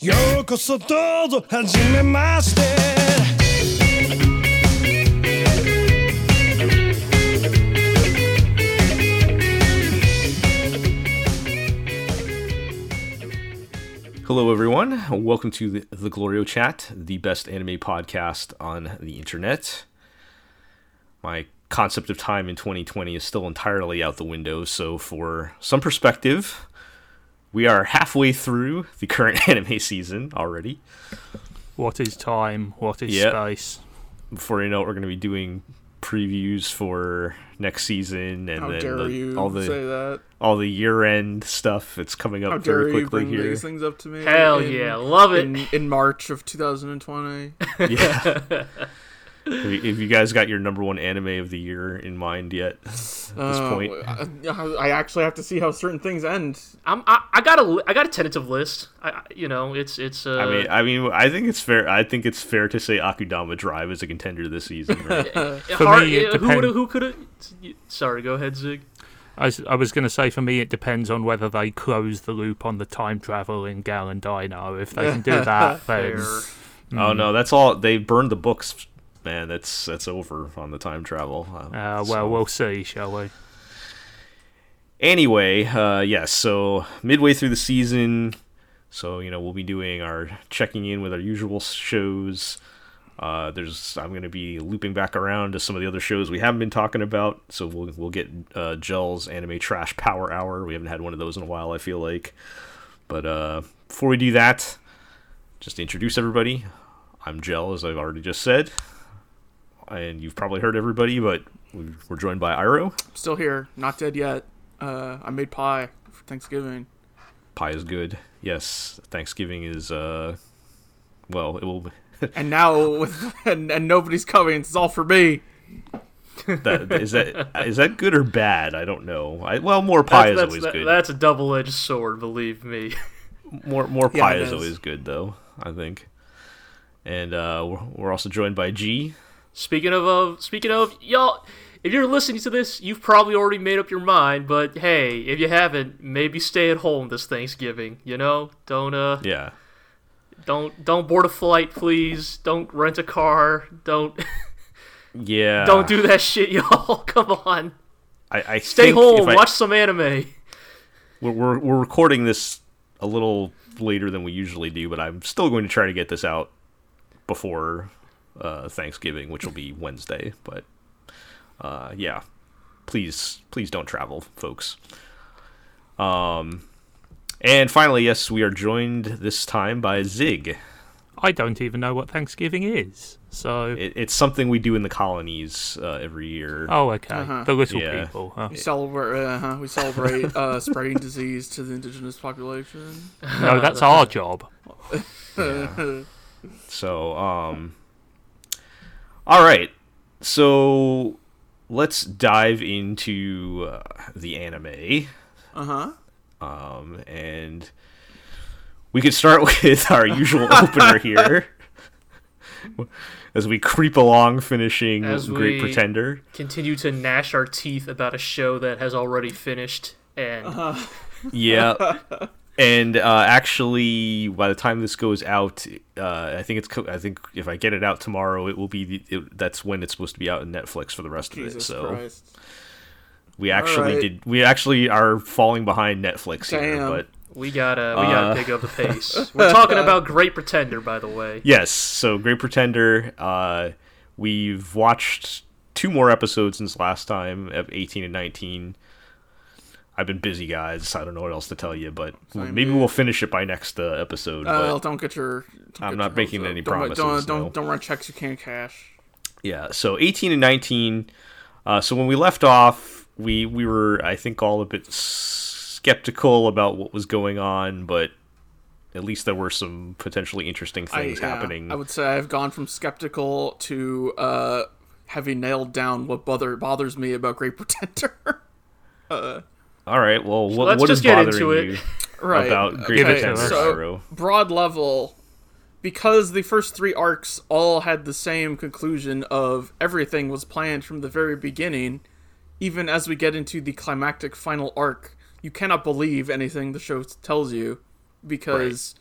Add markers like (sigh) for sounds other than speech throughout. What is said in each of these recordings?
ようこそどうぞはじめまして。Hello, everyone. Welcome to the, the Glorio Chat, the best anime podcast on the internet. My concept of time in 2020 is still entirely out the window, so for some perspective, we are halfway through the current (laughs) anime season already. What is time? What is Yep. space? Before you know it, we're going to be doing previews for next season and How then dare the- you all the say that? all the year end stuff. It's coming up How dare very you quickly bring here. these things up to me? Hell in- yeah, love it. In, in March of 2020. (laughs) Yeah. (laughs) Have you- have you guys got your number one anime of the year in mind yet? At this Uh, point, I, I actually have to see how certain things end. I'm, I, I got a li- I got a tentative list. I, I- you know, it's it's. Uh, I mean, I mean, I think it's fair. I think it's fair to say Akudama Drive is a contender this season. Right? (laughs) For hard, me, it who would who could have? Sorry, go ahead, Zig. I was, I was going to say, for me, it depends on whether they close the loop on the time travel in Gal and Dino. If they can do (laughs) that, then Fair. oh no, that's all. They burned the books, man. That's that's over on the time travel. uh, well, so- we'll see, shall we? Anyway, uh, yes. so midway through the season, so you know we'll be doing our checking in with our usual shows. Uh, there's I'm going to be looping back around to some of the other shows we haven't been talking about. So we'll we'll get uh, Gel's anime trash power hour. We haven't had one of those in a while. I feel like. But uh, before we do that, just to introduce everybody, I'm Gel, as I've already just said, and you've probably heard everybody, but we- we're joined by Iro. Still here, not dead yet. Uh, I made pie for Thanksgiving. pie is good. Yes, Thanksgiving is uh well, it will (laughs) And now, with and, and nobody's coming, it's all for me. that is that is that good or bad? I don't know. I well, more pie is that's, always that- good. That's a double-edged sword, believe me. more more Yeah, pie it is is. always good though, I think. And uh we're, we're also joined by G. Speaking of, uh, speaking of, y'all, if you're listening to this, you've probably already made up your mind. But hey, if you haven't, maybe stay at home this Thanksgiving. You know, don't uh, Yeah. don't don't board a flight, please. Don't rent a car. Don't Yeah. (laughs) don't do that shit, (laughs) y'all. Come on, I, I stay home, I- watch some anime. we're, we're we're recording this a little later than we usually do, but I'm still going to try to get this out before uh, Thanksgiving, which will be Wednesday. But uh, yeah, please please don't travel, folks. Um, and finally, yes, we are joined this time by Zig. I don't even know what Thanksgiving is. So, It, it's something we do in the colonies uh, every year. oh, okay. Uh-huh. The little Yeah. people. Huh? We celebrate, uh, we celebrate uh, (laughs) spreading disease to the indigenous population. No, that's our job. (laughs) So, um, all right. So let's dive into uh, the anime. Uh huh. Um, and we could start (laughs) with our usual opener here. (laughs) As we creep along, finishing As Great Pretender. Continue to gnash our teeth about a show that has already finished, and Yeah. (laughs) And uh, actually, by the time this goes out, uh, I think it's. Co- I think if I get it out tomorrow, it will be. The, it, that's when it's supposed to be out on Netflix for the rest of it. So Christ. we actually right. did. We actually are falling behind Netflix here, but we gotta we gotta Uh. pick up the pace. (laughs) We're talking about Great Pretender, by the way. yes. So Great Pretender. Uh, we've watched two more episodes since last time of eighteen and nineteen. I've been busy, guys. I don't know what else to tell you, but Same maybe we'll finish it by next uh, episode. Uh, don't get your. Don't I'm get not your making any. Don't- promises, Don't don't, no. don't run checks you can't cash. Yeah, so 18 and 19. Uh, so when we left off, we we were I think all a bit skeptical about what was going on, but at least there were some potentially interesting things I, yeah, happening. I would say I've gone from skeptical to uh, having nailed down what bother bothers me about Great (laughs) Pretender. All right, well, what, let's what is just get into it. (laughs) right. about Great Give it to Pretender, us. So- broad level because the first three arcs all had the same conclusion of everything was planned from the very beginning even as we get into the climactic final arc you cannot believe anything the show tells you because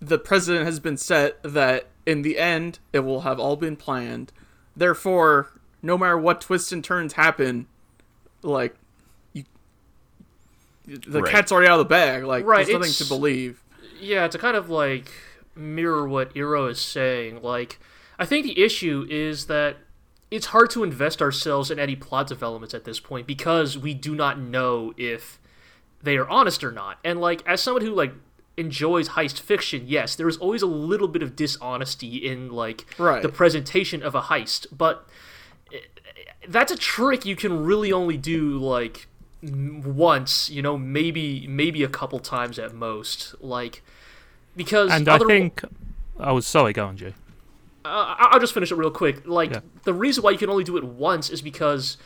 the president has been set that in the end it will have all been planned. Therefore, no matter what twists and turns happen, like the Right. cat's already out of the bag. Like Right, there's nothing it's- to believe. Yeah, to kind of like mirror what Iro is saying, like I think the issue is that it's hard to invest ourselves in any plot developments at this point because we do not know if they are honest or not. And like as someone who like enjoys heist fiction, yes, there is always a little bit of dishonesty in like Right. the presentation of a heist, but eh, that's a trick you can really only do like m- once, you know, maybe maybe a couple times at most, like because And I think. I was sorry, go on, Jay. uh, I'll just finish it real quick. Like Yeah. the reason why you can only do it once is because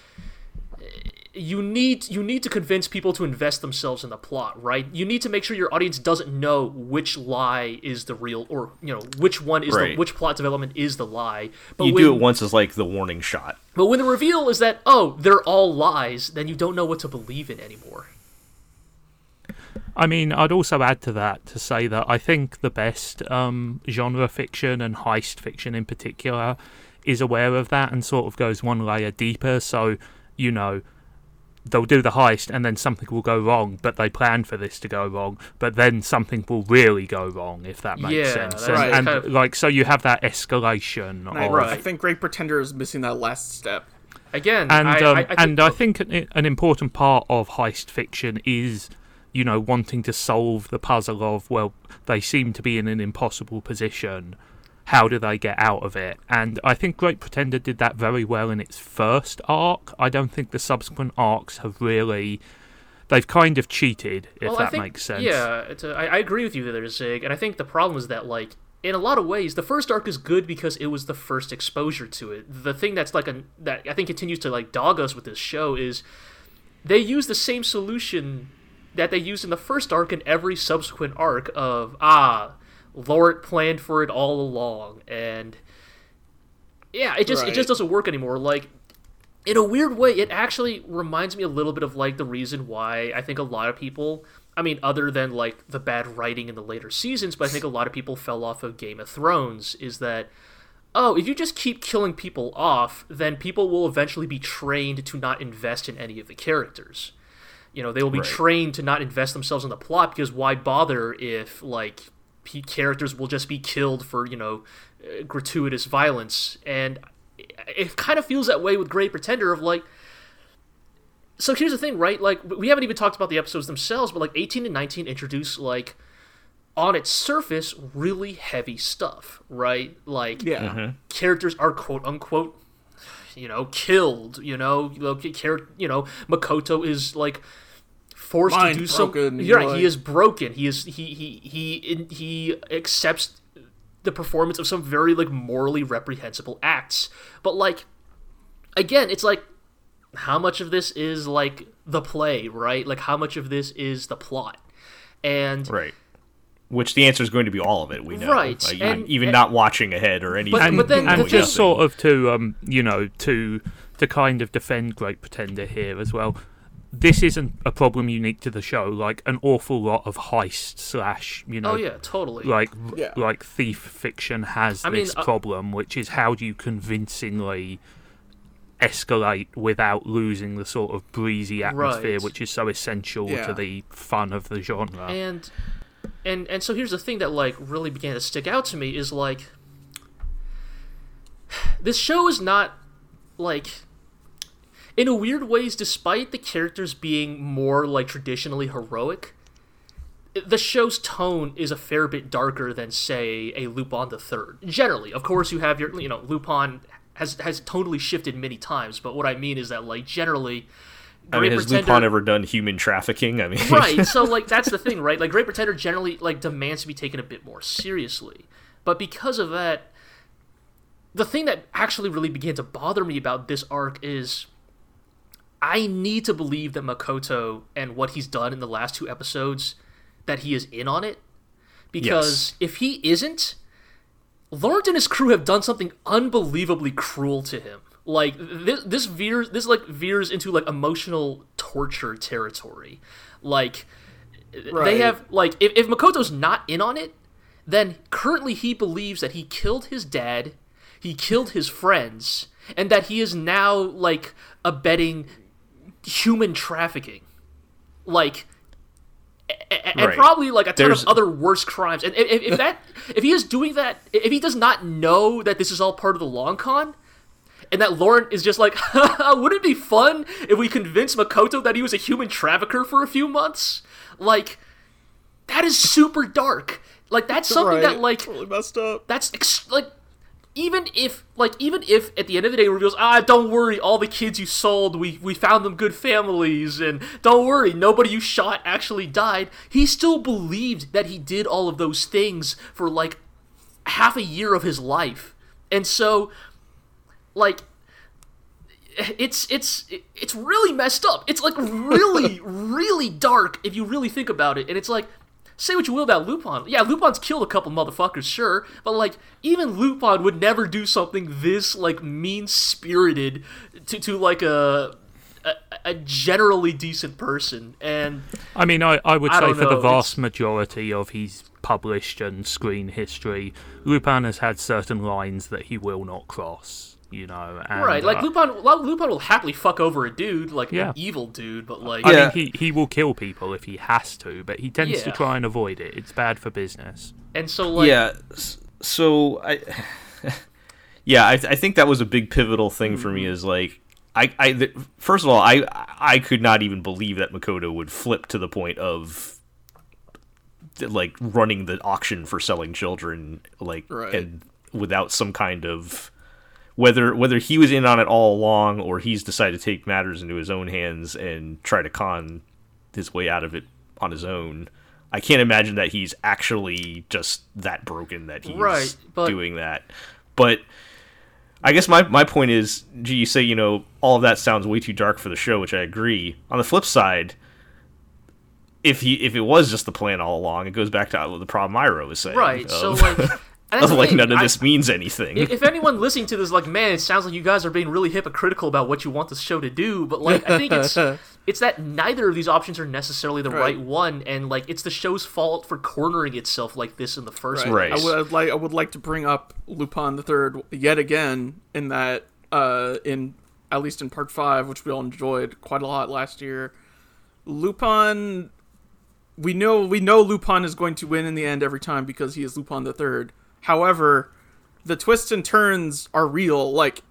you need you need to convince people to invest themselves in the plot, right? You need to make sure your audience doesn't know which lie is the real, or you know which one is Right. the which plot development is the lie. But You when, do it once as like the warning shot. But when the reveal is that oh they're all lies, then you don't know what to believe in anymore. I mean, I'd also add to that to say that I think the best um, genre fiction and heist fiction in particular is aware of that and sort of goes one layer deeper. So, you know, they'll do the heist and then something will go wrong, but they plan for this to go wrong, but then something will really go wrong, if that makes Yeah, sense. that's And, right. and, kind of- like, so you have that escalation And I, of. I think Great Pretender is missing that last step. Again, and I, um, I, I think, and I think an, an important part of heist fiction is, you know, wanting to solve the puzzle of well, they seem to be in an impossible position. How do they get out of it? And I think Great Pretender did that very well in its first arc. I don't think the subsequent arcs have really. They've kind of cheated, if Well, that think- makes sense. Yeah, it's a, I, I agree with you there, Zig, and I think the problem is that like in a lot of ways, the first arc is good because it was the first exposure to it. The thing that's like a that I think continues to like dog us with this show is they use the same solution that they used in the first arc in every subsequent arc of ah, Lort planned for it all along, and yeah, it just it just doesn't work anymore. Like in a weird way, it actually reminds me a little bit of like the reason why I think a lot of people, I mean, other than like the bad writing in the later seasons, but I think a lot of people fell off of Game of Thrones is that, oh, if you just keep killing people off, then people will eventually be trained to not invest in any of the characters. You know, they will be Right. trained to not invest themselves in the plot because why bother if like characters will just be killed for you know uh, gratuitous violence. And it- it kind of feels that way with Great Pretender of like so here's the thing right? Like we haven't even talked about the episodes themselves but like 18 and 19 introduce like on its surface really heavy stuff right? Like Yeah. characters are quote unquote you know killed you know? You know, you know makoto is like forced Mind to do some broken, You're right like- he is broken he is he he he he accepts the performance of some very like morally reprehensible acts but like again it's like how much of this is like the play right like how much of this is the plot and Right. Which the answer is going to be all of it. We know, Right, Like, and- even, even and- not watching ahead or anything. and, but then and just thing- sort of to um you know to to kind of defend Great Pretender here as well. This isn't a problem unique to the show. Like an awful lot of heist slash you know oh yeah totally like Yeah. like thief fiction has I mean, this uh, problem, which is how do you convincingly escalate without losing the sort of breezy atmosphere Right. which is so essential Yeah. to the fun of the genre. and and and so here's the thing that like really began to stick out to me is like (sighs) this show is not like in a weird ways despite the characters being more like traditionally heroic the show's tone is a fair bit darker than say a Lupin the Third. Generally, of course, you have your you know Lupin has has totally shifted many times, but what I mean is that like generally, I mean, has Pretender- Lupin ever done human trafficking? I mean, right (laughs) so like that's the thing right like great pretender generally like demands to be taken a bit more seriously but because of that the thing that actually really began to bother me about this arc is i need to believe that makoto and what he's done in the last two episodes that he is in on it because if he isn't Laurent and his crew have done something unbelievably cruel to him. Like this, this veers, this like veers into like emotional torture territory. Like Right. they have like if, if Makoto's not in on it, then currently he believes that he killed his dad, he killed his friends, and that he is now like abetting human trafficking. Like a- a- and Right. probably like a ton There's- of other worse crimes. And if, if that, if he is doing that, if he does not know that this is all part of the long con, and that Laurent is just like, (laughs) wouldn't it be fun if we convinced Makoto that he was a human trafficker for a few months? Like, that is super dark. Like that's something that like really messed up. that's ex- like even if like even if at the end of the day reveals ah don't worry all the kids you sold we we found them good families and don't worry nobody you shot actually died he still believed that he did all of those things for like half a year of his life. And so like it's it's it's really messed up. It's like really (laughs) really dark if you really think about it. And it's like say what you will about Lupin. Yeah, Lupin's killed a couple motherfuckers, sure, but like even Lupin would never do something this like mean spirited to to like a, a a generally decent person. And I mean, I, I would I say for the vast majority of his published and screen history, Lupin has had certain lines that he will not cross. You know, and, right, like uh, Lupin, Lupin will happily fuck over a dude, like Yeah. an evil dude, but like I Yeah. mean, he, he will kill people if he has to, but he tends to try and avoid it. It's bad for business. and so like yeah. So I, (laughs) yeah, I, I think that was a big pivotal thing for me. Is like I, I th- first of all, I I could not even believe that Makoto would flip to the point of like running the auction for selling children, like Right. and without some kind of whether whether he was in on it all along or he's decided to take matters into his own hands and try to con his way out of it on his own. I can't imagine that he's actually just that broken that he's Right, but- doing that. But I guess my, my point is, gee, you say, you know, all of that sounds way too dark for the show, which I agree. On the flip side, if he if it was just the plan all along, it goes back to the problem Myro was saying. right, so like. And that's of the like thing, none of I- this means anything. if if anyone listening to this like, man, it sounds like you guys are being really hypocritical about what you want this show to do, but like, I think it's (laughs) it's that neither of these options are necessarily the right, Right. one, and like, it's the show's fault for cornering itself like this in the first Right. I would I'd like I would like to bring up Lupin the Third yet again in that uh in at least in part five, which we all enjoyed quite a lot last year. Lupin we know we know Lupin is going to win in the end every time because he is Lupin the Third. However, the twists and turns are real. Like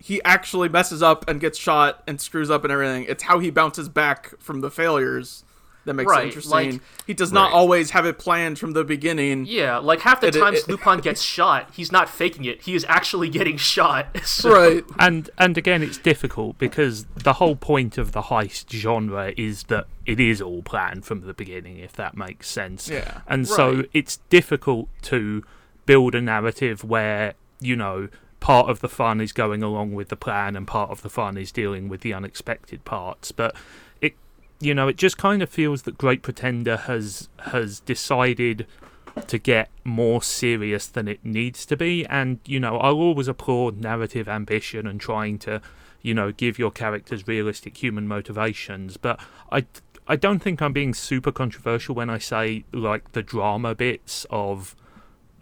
he actually messes up and gets shot and screws up and everything. It's how he bounces back from the failures that makes Right, it interesting. like- he does not Right. always have it planned from the beginning. Yeah, like half the It- it- times it- Lupin gets (laughs) shot, he's not faking it; he is actually getting (laughs) shot. (laughs) So, Right. And and again, it's difficult because the whole point of the heist genre is that it is all planned from the beginning, if that makes sense. Yeah, And so it's difficult to build a narrative where you know part of the fun is going along with the plan and part of the fun is dealing with the unexpected parts. But it, you know, it just kind of feels that Great Pretender has has decided to get more serious than it needs to be. And, you know, I'll always applaud narrative ambition and trying to, you know, give your characters realistic human motivations. But I, I don't think I'm being super controversial when I say, like, the drama bits of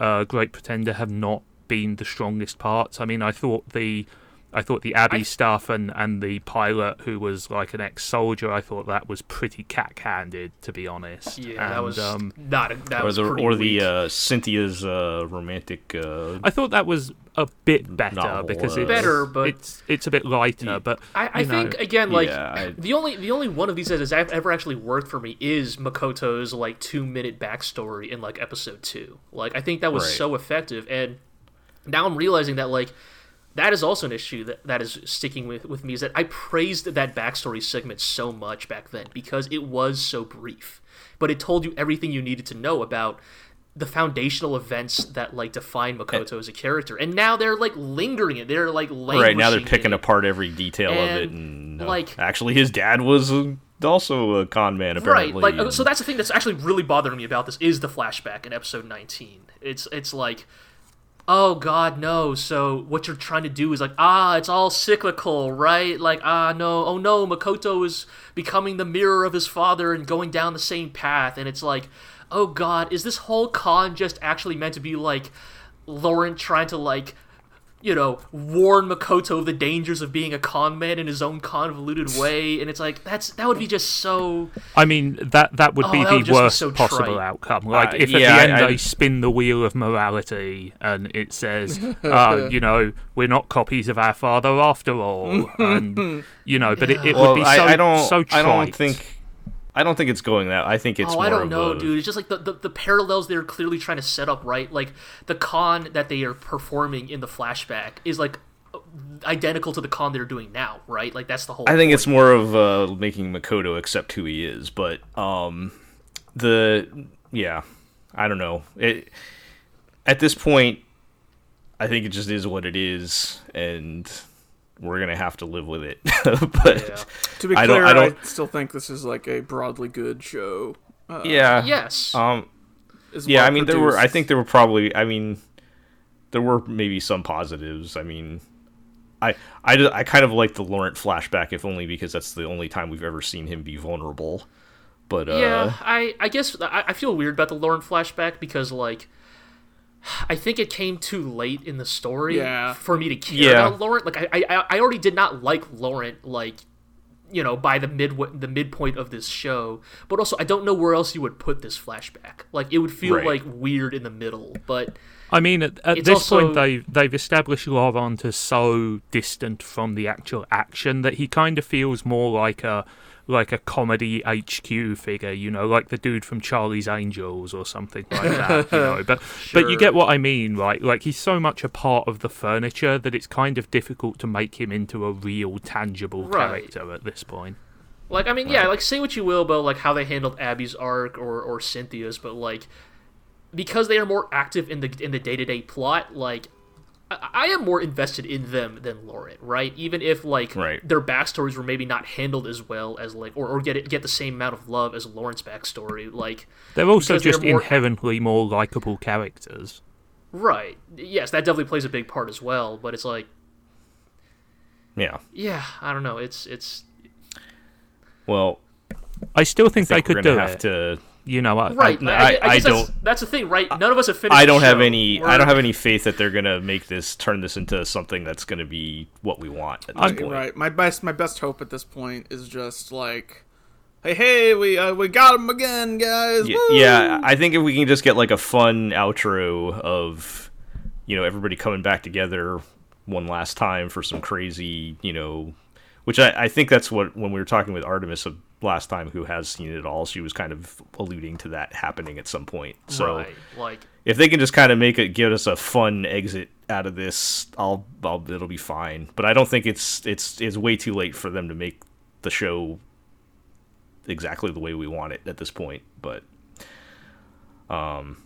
uh, Great Pretender have not been the strongest parts. I mean, I thought the. I thought the Abby I- stuff and, and the pilot who was like an ex-soldier, I thought that was pretty cack-handed, to be honest. yeah, that was um, not. A, that or was the pretty or the uh, Cynthia's uh, romantic. Uh, I thought that was a bit better Novel, because it's Better, but- it's it's a bit lighter. But I, I you know, think again, like Yeah, I- the only the only one of these that has ever actually worked for me is Makoto's like two minute backstory in like episode two. Like I think that was Right. so effective, and now I'm realizing that like that is also an issue that, that is sticking with, with me is that I praised that backstory segment so much back then because it was so brief, but it told you everything you needed to know about the foundational events that like define Makoto as a character, and now they're like lingering it. They're like right now they're picking apart every detail of it, And, and uh, like- actually his dad was uh, also a con man apparently. Right, like and- so that's the thing that's actually really bothering me about this is the flashback in episode 19. It's it's like oh god no so what you're trying to do is like ah it's all cyclical right like ah no oh no makoto is becoming the mirror of his father and going down the same path and it's like oh god, is this whole con just actually meant to be like Laurent trying to like you know, warn Makoto of the dangers of being a con man in his own convoluted (laughs) way, and it's like that's that would be just so. I mean that that would Oh, be that the would just be worst so possible trite. outcome. Like Uh, if yeah, at the end I- I- they spin the wheel of morality and it says, (laughs) uh, you know, we're not copies of our father after all, (laughs) and you know, but it, it Well, would be so I don't. so I don't trite. think. I don't think it's going that. I think it's. oh, more I don't know, a- dude. It's just like the, the the parallels they're clearly trying to set up, right? Like the con that they are performing in the flashback is like identical to the con they're doing now, right? Like that's the whole. I think it's more of uh, making Makoto accept who he is, but um, the yeah, I don't know. It at this point, I think it just is what it is, and we're gonna have to live with it. (laughs) but Yeah. To be I clear, don't- I, I don't- still think this is like a broadly good show. Uh, yeah, Yes. Um, is yeah, I mean there were. I think there were probably. I mean, there were maybe some positives. I mean. I, I, I kind of like the Laurent flashback, if only because that's the only time we've ever seen him be vulnerable. But uh, yeah, I I guess I, I feel weird about the Laurent flashback because like. I think it came too late in the story Yeah. for me to care Yeah. about Laurent. Like I, I, I already did not like Laurent. Like, you know, by the mid the midpoint of this show. But also, I don't know where else you would put this flashback. Like, it would feel Right. like weird in the middle. But I mean, at, at this also- point, they've they've established Laurent as so distant from the actual action that he kind of feels more like a like a comedy HQ figure, you know, like the dude from Charlie's Angels or something like that, you (laughs) know. But but you get what I mean, right? Like he's so much a part of the furniture that it's kind of difficult to make him into a real, tangible Right. character at this point. Like I mean, yeah, like say what you will about like how they handled Abby's arc or or Cynthia's, but like because they are more active in the in the day to day plot, like I, I am more invested in them than Laurent, right? Even if like Right. their backstories were maybe not handled as well as like or, or get it, get the same amount of love as Laurent's backstory, like They're also Because they're just more- inherently more likable characters. right. Yes, that definitely plays a big part as well, but it's like yeah. yeah, I don't know, it's it's Well, I still think, I think they we're could do have it. to. You know, I, right. I- I, I, I guess don't- that's the thing, right? None of us have finished. I don't the have show. any. I don't have any faith that they're gonna make this turn this into something that's gonna be what we want at this I'm- point. Right. My best my best hope at this point is just like, hey hey we uh, we got him again guys. Yeah, Woo! yeah, I think if we can just get like a fun outro of, you know, everybody coming back together one last time for some crazy, you know, which I, I think that's what when we were talking with Artemis of last time, who has seen it all, she was kind of alluding to that happening at some point. So right, like if they can just kind of make it, give us a fun exit out of this, I'll, I'll it'll be fine. But I don't think it's it's it's way too late for them to make the show exactly the way we want it at this point. But, um,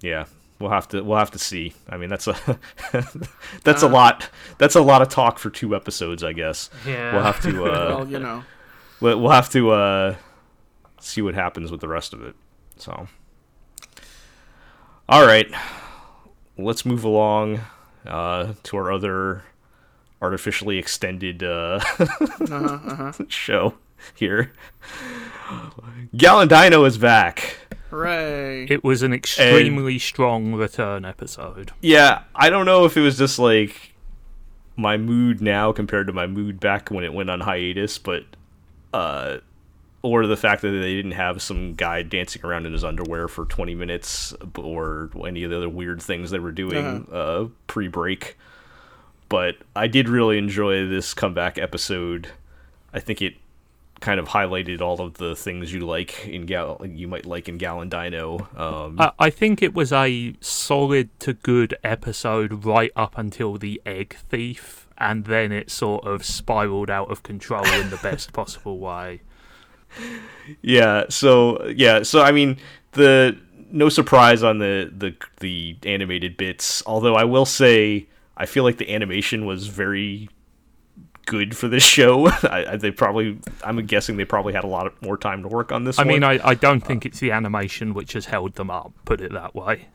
yeah, we'll have to we'll have to see. I mean, that's a (laughs) that's a lot. That's a lot of talk for two episodes, I guess. Yeah. We'll have to (laughs) uh, Well, you know. we'll we'll have to uh, see what happens with the rest of it. So, all right, let's move along uh, to our other artificially extended uh, (laughs) show here. Gal and Dino is back. Hooray. it was an extremely strong return episode. Yeah, I don't know if it was just like my mood now compared to my mood back when it went on hiatus, but uh or the fact that they didn't have some guy dancing around in his underwear for 20 minutes or any of the other weird things they were doing uh pre-break. But I did really enjoy this comeback episode. I think it kind of highlighted all of the things you like in Gal you might like in Gal and Dino. Um I, I think it was a solid to good episode right up until the egg thief, and then it sort of spiraled out of control in the best (laughs) possible way. Yeah. So yeah. So I mean, the no surprise on the the the animated bits. Although I will say, I feel like the animation was very good for this show. (laughs) I, I- they probably, I'm guessing they probably had a lot of more time to work on this. I mean. I, I don't think it's the animation which has held them up, put it that way.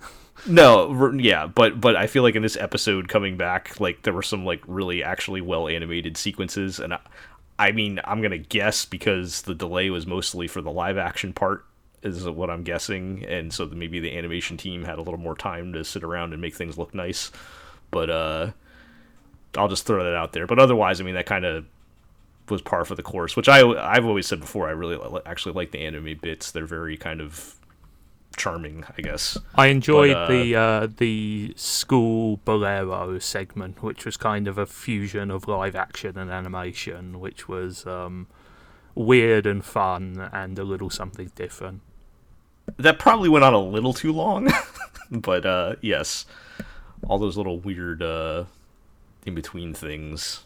No, yeah, but but I feel like in this episode coming back, like there were some like really actually well animated sequences, and I, I mean I'm gonna guess because the delay was mostly for the live action part is what I'm guessing, and so maybe the animation team had a little more time to sit around and make things look nice. But uh, I'll just throw that out there. But otherwise, I mean, that kind of was par for the course. Which I I've always said before. I really li- actually like the anime bits. They're very kind of charming, I guess. I enjoyed uh, the uh, the school bolero segment, which was kind of a fusion of live action and animation, which was um, weird and fun and a little something different. That probably went on a little too long, (laughs) but uh, yes, all those little weird uh, in between things.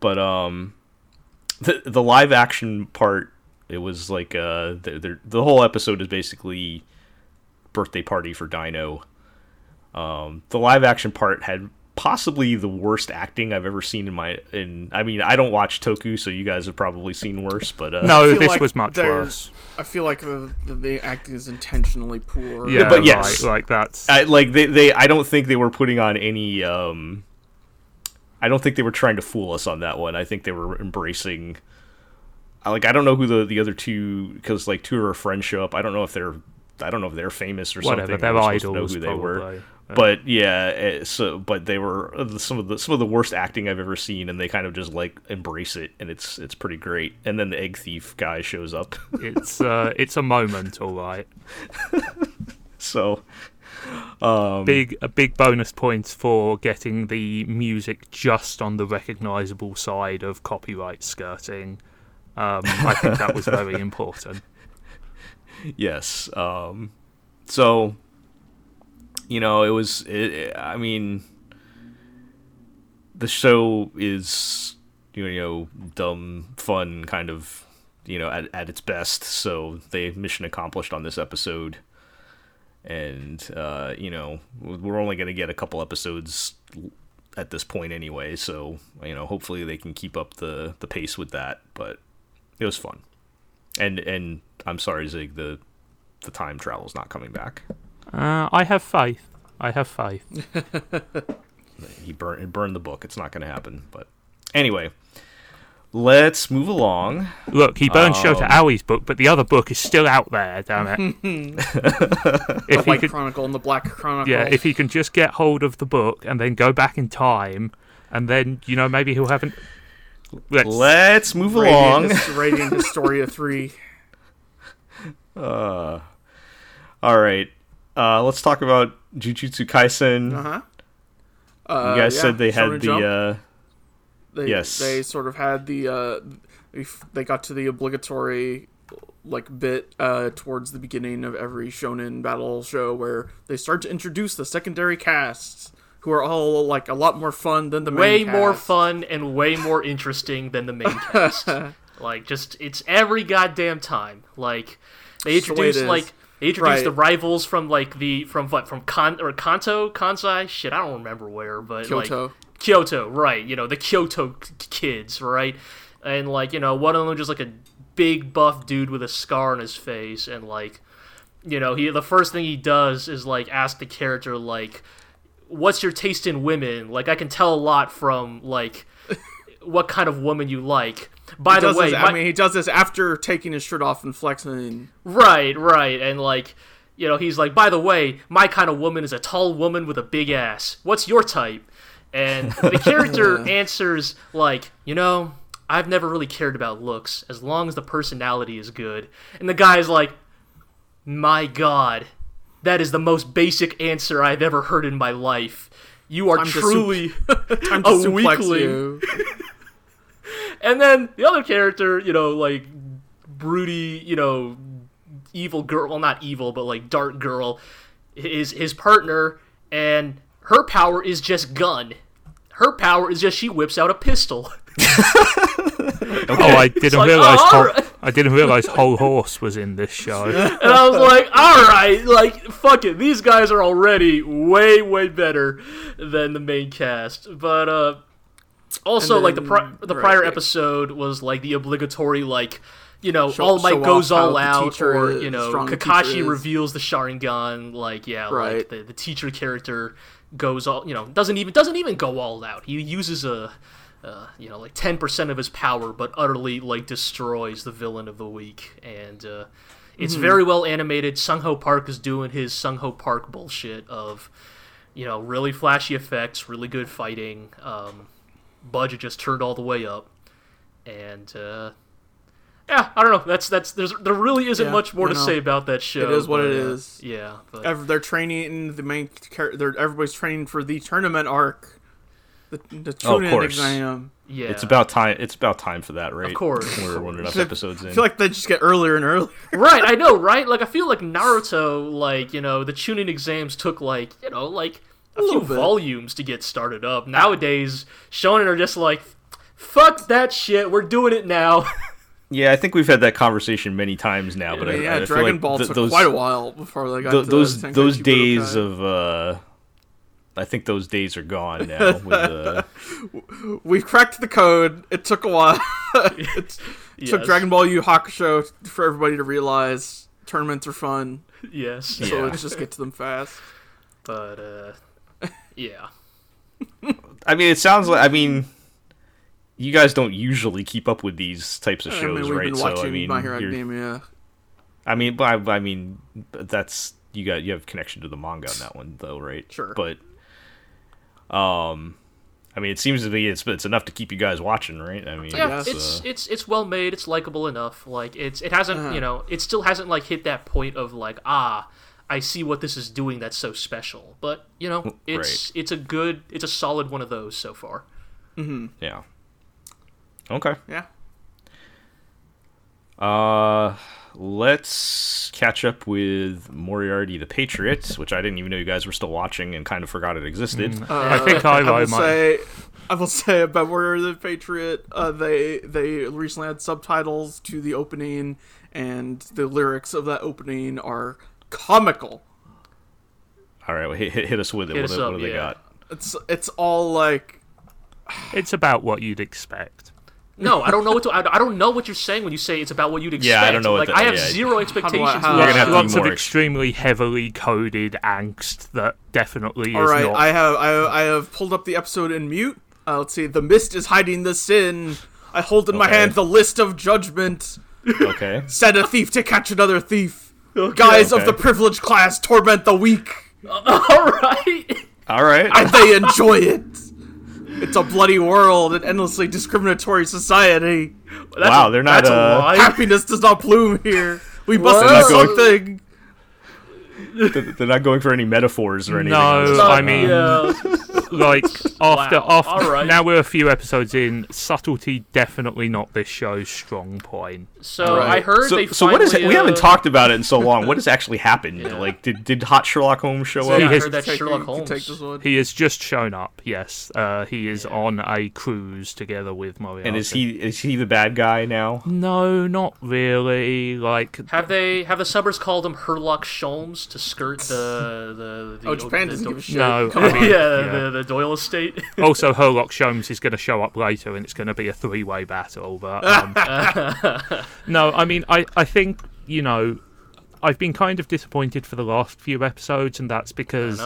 But um, the the live action part, it was like uh, the the, the whole episode is basically birthday party for Dino. Um, the live action part had possibly the worst acting I've ever seen in my in. I mean, I don't watch Toku, so you guys have probably seen worse. But uh, No, this like was much worse. I feel like the, the, the acting is intentionally poor. Yeah, but yes. right, like that's I, like they, they I don't think they were putting on any um I don't think they were trying to fool us on that one. I think they were embracing I- like I don't know who the the other two cuz like two of her friends show up. I don't know if they're I don't know if they're famous or whatever. something. They're We're to know idols, who they were. probably. But yeah, eh, so but they were uh, some of the some of the worst acting I've ever seen, and they kind of just like embrace it, and it's it's pretty great. And then the egg thief guy shows up, it's uh, it's a moment, all right. (laughs) so um, Big a big bonus points for getting the music just on the recognizable side of copyright skirting. Um, I think that was very (laughs) important. Yes. Um, so, you know, it was. It, I mean, the show is you know dumb, fun, kind of you know at at its best. So they mission accomplished on this episode, and uh, you know we're only going to get a couple episodes at this point anyway. So you know hopefully they can keep up the the pace with that. But it was fun, and and I'm sorry Zig the the time travel's not coming back. Uh, I have faith. I have faith. (laughs) He burned burned the book. It's not going to happen. But anyway, let's move along. Look, he burned Shota Um, Aoi's book, but the other book is still out there. Damn it! (laughs) The if he White could, Chronicle and the Black Chronicle. yeah, if he can just get hold of the book and then go back in time, and then you know maybe he'll have an. Let's, Let's move Radiant, along. His- Radiant Historia (laughs) 3. Uh, all right. Uh, let's talk about Jujutsu Kaisen. Uh-huh. Uh, you guys yeah, said they had the Jump. uh, they, yes. They sort of had the, uh, they got to the obligatory, like, bit, uh, towards the beginning of every shonen battle show where they start to introduce the secondary casts, who are all, like, a lot more fun than the main cast. way more fun and way more interesting than the main cast. (laughs) like, just it's every goddamn time. Like, they It's the introduce is. like they introduce Right. the rivals from like the from what from Kan or Kanto Kansai. Shit, I don't remember where, but Kyoto. like Kyoto, right? You know the Kyoto k- kids, right? And like you know one of them just like a big buff dude with a scar on his face, and like you know he the first thing he does is like ask the character like what's your taste in women like i can tell a lot from like (laughs) what kind of woman you like by He the way this, my- I mean, he does this after taking his shirt off and flexing. right right and like you know he's like by the way my kind of woman is a tall woman with a big ass what's your type and (laughs) the character answers like you know i've never really cared about looks as long as the personality is good and the guy's like my god that is the most basic answer i've ever heard in my life you are Time to sup- truly (laughs) (laughs) Time to a weakling and then the other character, you know, like broody, you know, evil girl. Well, not evil, but like dark girl, is his partner, and her power is just gun. Her power is just she whips out a pistol. (laughs) Oh, I didn't like, realize. oh, Whole, alright. I didn't realize Hol Horse was in this show. (laughs) And I was like, all right, like fuck it, these guys are already way way better than the main cast. But uh also And like the pri- the right, prior right. episode was like the obligatory like you know Show- All Might goes all out or is- you know strong the teacher Kakashi reveals the Sharingan like yeah like the, the teacher character goes all you know doesn't even doesn't even go all out. He uses a uh, you know, like ten percent of his power, but utterly like destroys the villain of the week. And uh, It's very well animated. Sung Ho Park is doing his Sung Ho Park bullshit of, you know, really flashy effects, really good fighting. Um, budget just turned all the way up, and uh, yeah, I don't know. That's that's there's there really isn't Yeah, much more to know, say about that show. is what but, it uh. Yeah, but Ev- They're training the main. char- They're everybody's training for the tournament arc, the the Oh, of course. exam. yeah, It's about time. It's about time for that, right? Of course. We're one enough episodes in. I feel like they just get earlier and earlier. (laughs) right. I know, right? Like I feel like Naruto, like you know, the Chunin exams took like you know like a, few bit. volumes to get started up. Nowadays, shonen are just like, fuck that shit. We're doing it now. (laughs) yeah, I think we've had that conversation many times now. But I, yeah, I feel Dragon like Ball th- took those, quite a while before they got th- to those Tenkaichi those days Budokai. of uh, I think those days are gone now. With uh, (laughs) we cracked the code. It took a while. (laughs) it (laughs) took Dragon Ball Yu Hakusho for everybody to realize tournaments are fun. yes, So Yeah. let's just get to them fast. but uh, yeah. I mean, it sounds like I mean, you guys don't usually keep up with these types of I shows, mean, we've right? been so I mean, My Hero Academia. I mean, but I, I mean, that's you got you have connection to the manga on that one, though, right? Sure. But, um, I mean, it seems to be it's it's enough to keep you guys watching, right? I mean, Yeah, guess, it's uh, it's it's well made. It's likable enough. Like it's it hasn't Uh-huh. you know it still hasn't like hit that point of like ah I see what this is doing that's so special. But you know it's it's a good it's a solid one of those so far. yeah. Okay. Yeah. Uh, let's catch up with Moriarty the Patriot, which I didn't even know you guys were still watching and kind of forgot it existed. Uh, I think I, I will might. say, I will say about Warrior the Patriot. Uh, they they recently had subtitles to the opening, and the lyrics of that opening are comical. All right, well, hit, hit, hit us with it. Hit What, us do- up, what do they yeah. got? It's it's all like (sighs) It's about what you'd expect. No, I don't know what to. I, I don't know what you're saying when you say it's about what you'd expect. Yeah, I don't know what Like the- I have yeah. zero expectations. how- for You're have. Lots of extremely heavily coded angst that definitely all is right. not. I have I, I have pulled up the episode in mute. Uh, let's see. The mist is hiding the sin. I hold in my hand the list of judgment. Okay. (laughs) Send a thief to catch another thief. Guys of the privileged class torment the weak, (laughs) All right. All right. and they enjoy it. It's a bloody world, an endlessly discriminatory society. That's Wow, they're not, That's a uh, lie. Happiness does not bloom here. We must do They're going- something. They're they're not going for any metaphors or anything. No, I mean, yeah. (laughs) like after (laughs) Wow, after alright. now we're a few episodes in. Subtlety definitely not this show's strong point. So Right. I heard So, they so what is it? finally, We haven't uh, talked about it in so long. What has (laughs) actually happened? Like, did did Hot Sherlock Holmes show Yeah, up? I has- heard that Sherlock Holmes. Take this one. He has just shown up. Yes, uh, he is on a cruise together with Moriarty. And is he is he the bad guy now? No, not really. Like Have they have the suburbs called him Herlock Sholmes to skirt the the, the Oh, Japan the, doesn't the, give a shit. No, (laughs) Come I on. mean- yeah, Yeah. The, the Doyle estate. (laughs) also Herlock Sholmes is going to show up later, and it's going to be a three-way battle. But um, (laughs) no, I mean, I I think you know, I've been kind of disappointed for the last few episodes, and that's because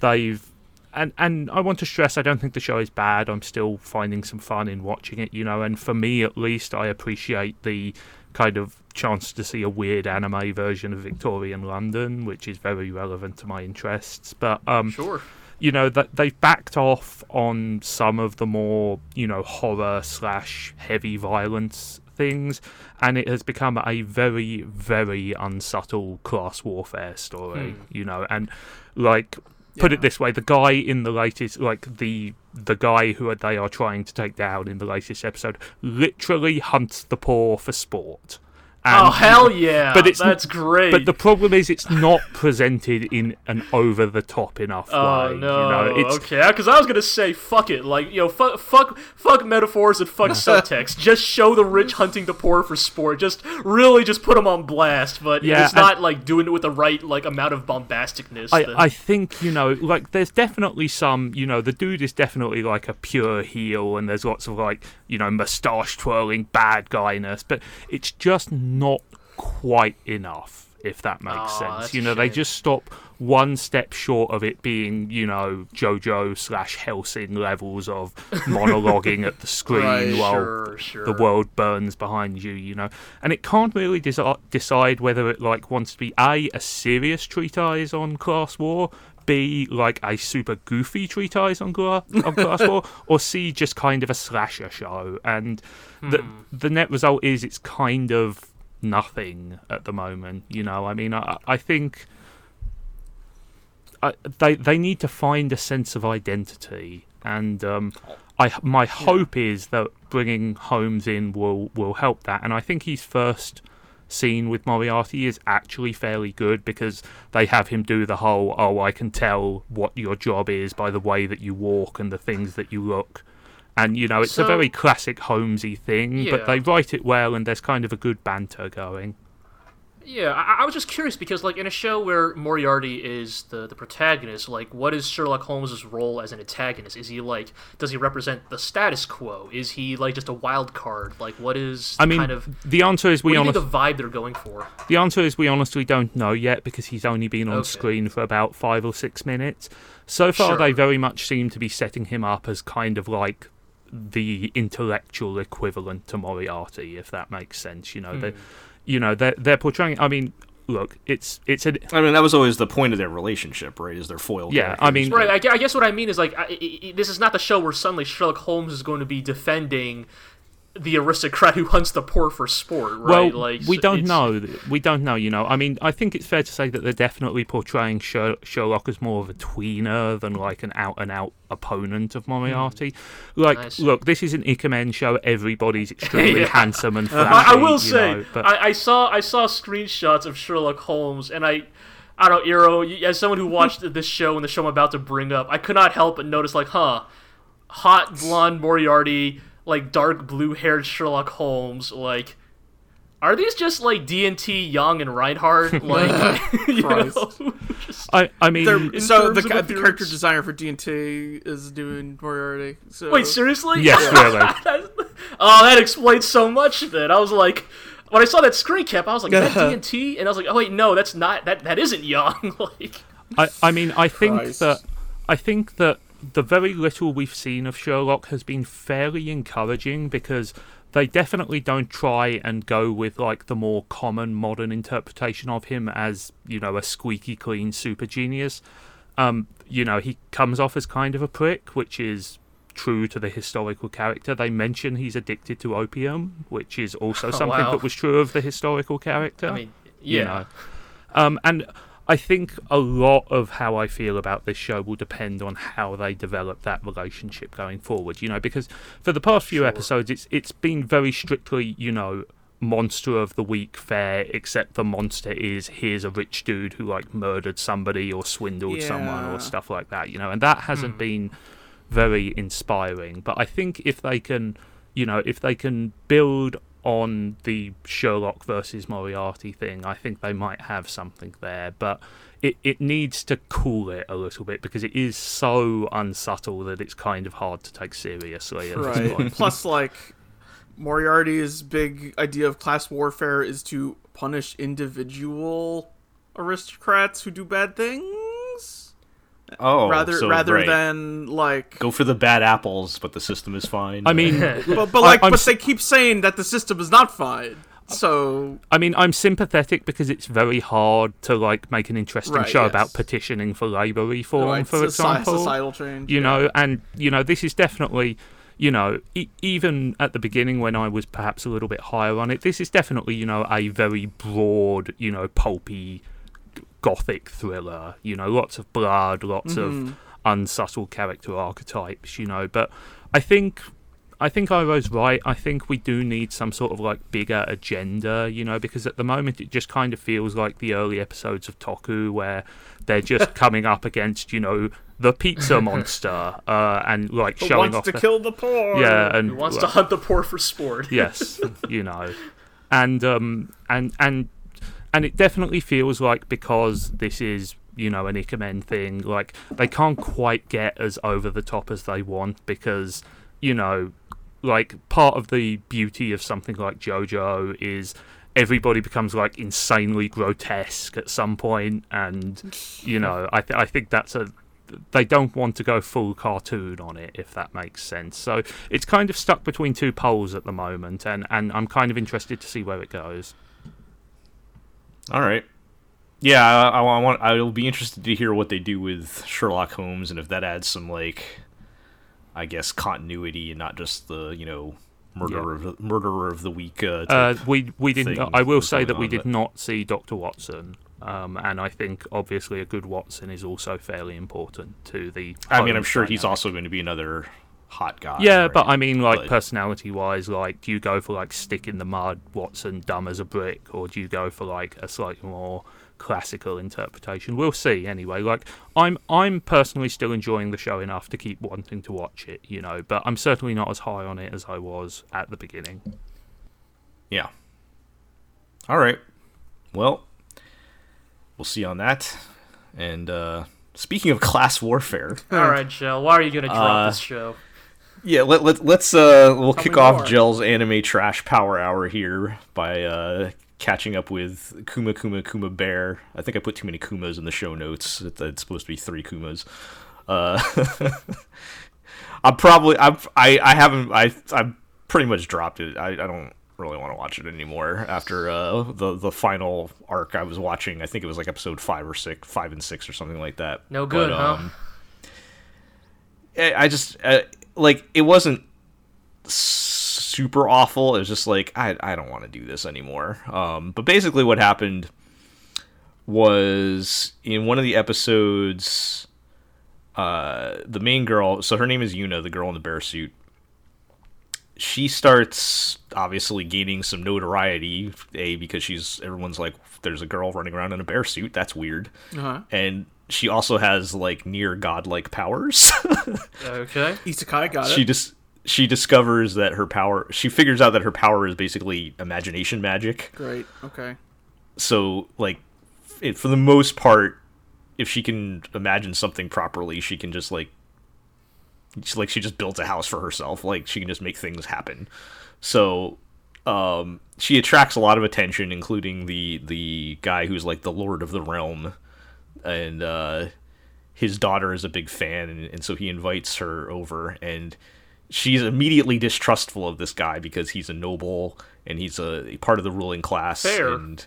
they've and and I want to stress I don't think the show is bad. I'm still finding some fun in watching it, you know, and for me at least I appreciate the kind of chance to see a weird anime version of Victorian London, which is very relevant to my interests. But um Sure. You know that they've backed off on some of the more you know horror slash heavy violence things and it has become a very very unsubtle class warfare story hmm. you know and like put it this way the guy in the latest like the the guy who they are trying to take down in the latest episode literally hunts the poor for sport and oh hell yeah! but it's- that's great. but the problem is, it's not presented in an over-the-top enough Oh way. no! You know, it's okay, because I was gonna say fuck it, like you know, fuck, fuck, fuck metaphors and fuck (laughs) subtext. Just show the rich hunting the poor for sport. Just really, just put them on blast. But Yeah, it's not like doing it with the right like amount of bombasticness. I, I think you know, like there's definitely some, you know, the dude is definitely like a pure heel, and there's lots of like, you know, moustache twirling bad guyness, but it's just not quite enough. if that makes Aw, sense. You know, they just stop one step short of it being, you know, JoJo slash Hellsing levels of monologuing at the (laughs) screen Right, while sure, sure. the world burns behind you, you know. And it can't really desi- decide whether it like wants to be a a serious treatise on class war, b like a super goofy treatise on, gla- on class (laughs) war, or c just kind of a slasher show. And the the net result is it's kind of nothing at the moment. You know, I mean, I I think. I, they they need to find a sense of identity, and um, I my hope is that bringing Holmes in will will help that. And I think his first scene with Moriarty is actually fairly good because they have him do the whole oh I can tell what your job is by the way that you walk and the things that you look. And you know it's a very classic Holmesy thing, but they write it well, and there's kind of a good banter going. Yeah, I, I was just curious because, like, in a show where Moriarty is the, the protagonist, like, what is Sherlock Holmes's role as an antagonist? Is he like, does he represent the status quo? Is he like just a wild card? Like, what is I mean, kind of the answer is we what do you honestly the vibe they're going for? The answer is we honestly don't know yet because he's only been on Okay. screen for about five or six minutes. So far, Sure. they very much seem to be setting him up as kind of like the intellectual equivalent to Moriarty, if that makes sense. You know, they, hmm. you know, they're they're portraying. I mean, look, it's it's a I mean, that was always the point of their relationship, right? Is their foil. Yeah, I mean- Right, I, guess what I mean is like, I, I- I- this is not the show where suddenly Sherlock Holmes is going to be defending the aristocrat who hunts the poor for sport, right? Well, like, we don't it's- know. We don't know. You know, I mean, I think it's fair to say that they're definitely portraying Sherlock as more of a tweener than like an out-and-out opponent of Moriarty. Hmm. Like, look, this is an Ikemen show. Everybody's extremely Yeah. (laughs) (laughs) handsome and I, flashy. I will say, know, but I, I saw I saw screenshots of Sherlock Holmes, and I, I don't know, Eero, as someone who watched (laughs) this show and the show I'm about to bring up, I could not help but notice, like, huh, hot blonde Moriarty, like dark blue haired Sherlock Holmes, like. Are these just like D and T Yang and Reinhard? (laughs) Like, (laughs) you know, just- I, I mean, so the, ca- the character designer for D&T is doing Moriarty. So wait, seriously? yes, (laughs) really. Oh, that explains so much. Then I was like, when I saw that screen cap, I was like, "Is that D and T?" And I was like, "Oh wait, no, that's not. That that isn't Yang." like, I, I mean, I think Christ. that I think that the very little we've seen of Sherlock has been fairly encouraging because they definitely don't try and go with like the more common modern interpretation of him as you know a squeaky clean super genius. Um, you know, he comes off as kind of a prick, which is true to the historical character. They mention he's addicted to opium, which is also (laughs) something wow. that was true of the historical character I mean, you yeah, know. Um, and I think a lot of how I feel about this show will depend on how they develop that relationship going forward. You know, because for the past few episodes, it's it's been very strictly, you know, monster of the week fare. Except the monster is here's a rich dude who like murdered somebody or swindled someone or stuff like that. You know, and that hasn't hmm. been very inspiring. But I think if they can, you know, if they can build on the Sherlock versus Moriarty thing, I think they might have something there. But it, it needs to cool it a little bit because it is so unsubtle that it's kind of hard to take seriously Right. (laughs) Plus, like, Moriarty's big idea of class warfare is to punish individual aristocrats who do bad things, Oh, rather so, rather right. than like. go for the bad apples, but the system is fine. I mean, (laughs) But, but like, I'm but s- they keep saying that the system is not fine. So I mean, I'm sympathetic because it's very hard to like make an interesting Right, show yes. about petitioning for labour reform, like, for soci- example. societal change. you yeah. know and you know this is definitely you know e- even at the beginning when i was perhaps a little bit higher on it this is definitely you know a very broad you know pulpy g- gothic thriller you know lots of blood lots Mm-hmm. of unsubtle character archetypes you know but i think I think I was right. I think we do need some sort of like bigger agenda, you know, because at the moment it just kind of feels like the early episodes of Toku where they're just (laughs) coming up against, you know, the pizza (laughs) monster uh, and like Who showing wants off to the, kill the poor. yeah, and who wants well, to hunt the poor for sport? yes, (laughs) you know, and um and and and it definitely feels like because this is you know an Ikemen thing, like they can't quite get as over the top as they want because you know, like part of the beauty of something like JoJo is everybody becomes like insanely grotesque at some point, and you know, I th- I think that's a they don't want to go full cartoon on it, if that makes sense. So it's kind of stuck between two poles at the moment, and, and I'm kind of interested to see where it goes. All right. Yeah, I, I, want. I will be interested to hear what they do with Sherlock Holmes, and if that adds some like, I guess, continuity and not just the you know murderer of the, murderer of the week. Uh, Uh, we we didn't. I will say that we did not see Doctor Watson, um, and I think obviously a good Watson is also fairly important to the. I mean, I'm sure he's also going to be another hot guy. Yeah, right? but I mean, like personality wise, like do you go for like stick in the mud, Watson, dumb as a brick, or do you go for like a slightly more classical interpretation? We'll see. Anyway, like I'm, I'm personally still enjoying the show enough to keep wanting to watch it, you know. But I'm certainly not as high on it as I was at the beginning. Yeah. All right. Well, we'll see on that. And uh, speaking of (laughs) class warfare, All right, Shell. Why are you gonna drop Uh, this show? Yeah, let, let let's uh we'll kick off more. Gel's anime trash power hour here by uh catching up with Kuma Kuma Kuma Bear. I think I put too many Kumas in the show notes. It's, it's supposed to be three Kumas. Uh, (laughs) I'm probably I've, I I haven't I I've pretty much dropped it. I, I don't really want to watch it anymore after uh the the final arc I was watching. I think it was like episode five or six, five and six or something like that. No good, But, huh? um, I I just uh, like it wasn't super awful. It was just like I I don't want to do this anymore. Um, but basically, what happened was in one of the episodes, uh, the main girl. So her name is Yuna, the girl in the bear suit. She starts obviously gaining some notoriety. A because she's everyone's like, there's a girl running around in a bear suit. That's weird. Uh-huh. And she also has like near godlike powers. (laughs) Okay. Isekai got she it. just she discovers that her power she figures out that her power is basically imagination magic Great. Okay. so like it, for the most part if she can imagine something properly she can just like she, like she just builds a house for herself like she can just make things happen so um she attracts a lot of attention including the the guy who's like the lord of the realm and uh his daughter is a big fan and, and so he invites her over and she's immediately distrustful of this guy because he's a noble and he's a, part of the ruling class Fair. and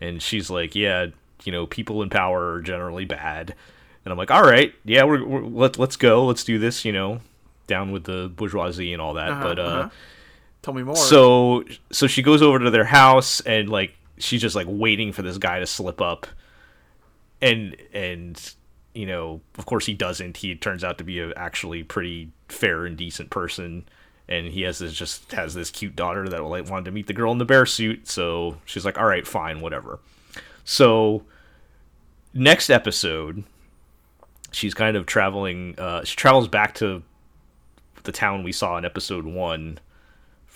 and she's like yeah you know people in power are generally bad and i'm like all right yeah we're, we're let, let's go let's do this you know down with the bourgeoisie and all that Uh-huh, but uh uh-huh. Tell me more. so so she goes over to their house and like she's just like waiting for this guy to slip up and and you know of course he doesn't. He turns out to be a actually pretty fair and decent person. And he has this just has this cute daughter that wanted to meet the girl in the bear suit. So she's like all right fine whatever. So next episode she's kind of traveling uh she travels back to the town we saw in episode one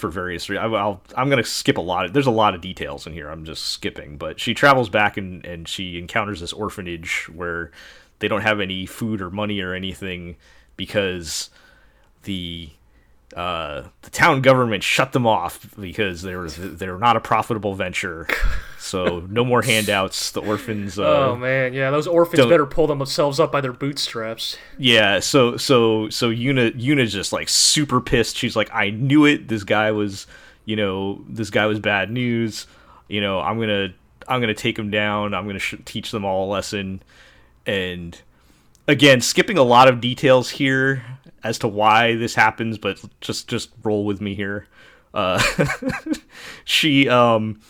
for various reasons. I'll, I'm going to skip a lot. Of, there's a lot of details in here. I'm just skipping. But she travels back and, and she encounters this orphanage where they don't have any food or money or anything because the uh, the town government shut them off because they were they were not a profitable venture. So no more (laughs) handouts. The orphans. Uh, oh man, yeah, those orphans better pull themselves up by their bootstraps. Yeah, so so so Yuna Yuna's just like super pissed. She's like, I knew it. This guy was, you know, this guy was bad news. You know, I'm gonna I'm gonna take him down. I'm gonna sh- teach them all a lesson. And again, skipping a lot of details here as to why this happens, but just just roll with me here. Uh, (laughs) she um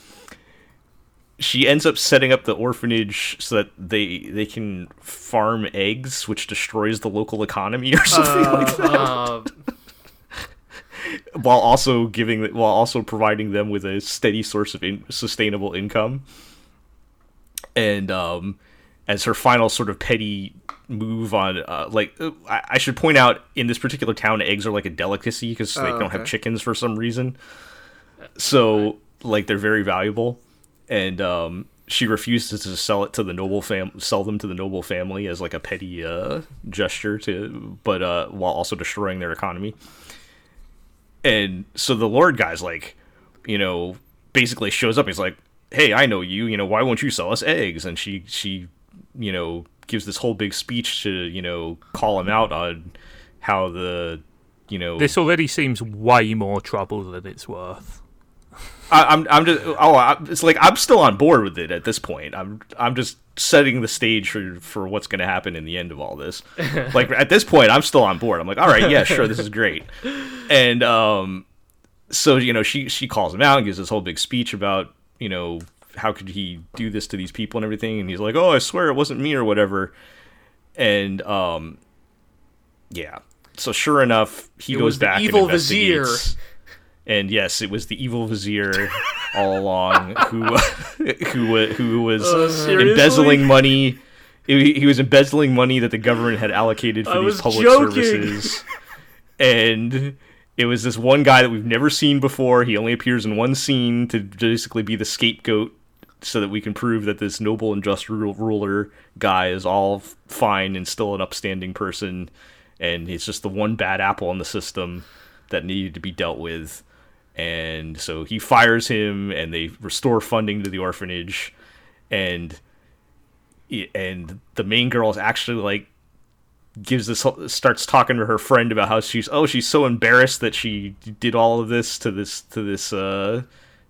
she ends up setting up the orphanage so that they they can farm eggs, which destroys the local economy or (laughs) something like that, Uh, while also giving while also providing them with a steady source of in, sustainable income. And um, as her final sort of petty move on, uh, like uh, I, I should point out, in this particular town, eggs are like a delicacy because they Oh, don't have chickens for some reason. So like they're very valuable, and um, she refuses to sell it to the noble fam, sell them to the noble family as like a petty uh, gesture to, but uh, while also destroying their economy. And so the Lord guy's like, you know, basically shows up. He's like, "Hey, I know you. You know, why won't you sell us eggs?" And she she you know gives this whole big speech to you know call him out on how the you know This already seems way more trouble than it's worth. I, I'm I'm just oh I, it's like I'm still on board with it at this point. I'm I'm just setting the stage for for what's going to happen in the end of all this. (laughs) like at this point, I'm still on board. I'm like, all right, yeah, sure, this is great. And um, so you know, she she calls him out and gives this whole big speech about you know how could he do this to these people and everything. And he's like, oh, I swear it wasn't me or whatever. And um, yeah. So sure enough, he It goes back evil and vizier. And yes, it was the evil vizier (laughs) all along who (laughs) who who was Uh, embezzling money. He he was embezzling money that the government had allocated for I these public joking. services. (laughs) And it was this one guy that we've never seen before. He only appears in one scene to basically be the scapegoat so that we can prove that this noble and just ruler guy is all fine and still an upstanding person and he's just the one bad apple in the system that needed to be dealt with. And so he fires him and they restore funding to the orphanage. And and the main girl is actually like gives this starts talking to her friend about how she's oh she's so embarrassed that she did all of this to this to this uh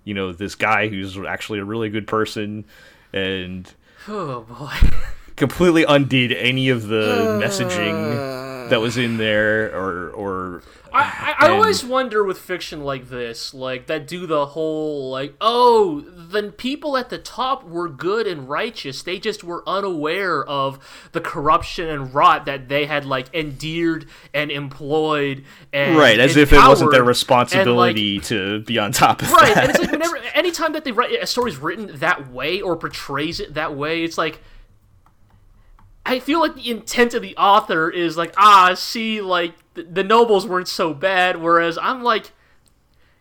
you know this guy who's actually a really good person and Oh boy. (laughs) completely undid any of the messaging uh, that was in there or or I, I, I always wonder with fiction like this, like that do the whole like, oh, the people at the top were good and righteous. They just were unaware of the corruption and rot that they had like endeared and employed and right as if it wasn't their responsibility to be on top of And, right, that. and it's like whenever anytime that they write a story's written that way or portrays it that way, it's like I feel like the intent of the author is like, ah, see, like the, the nobles weren't so bad, whereas I'm like,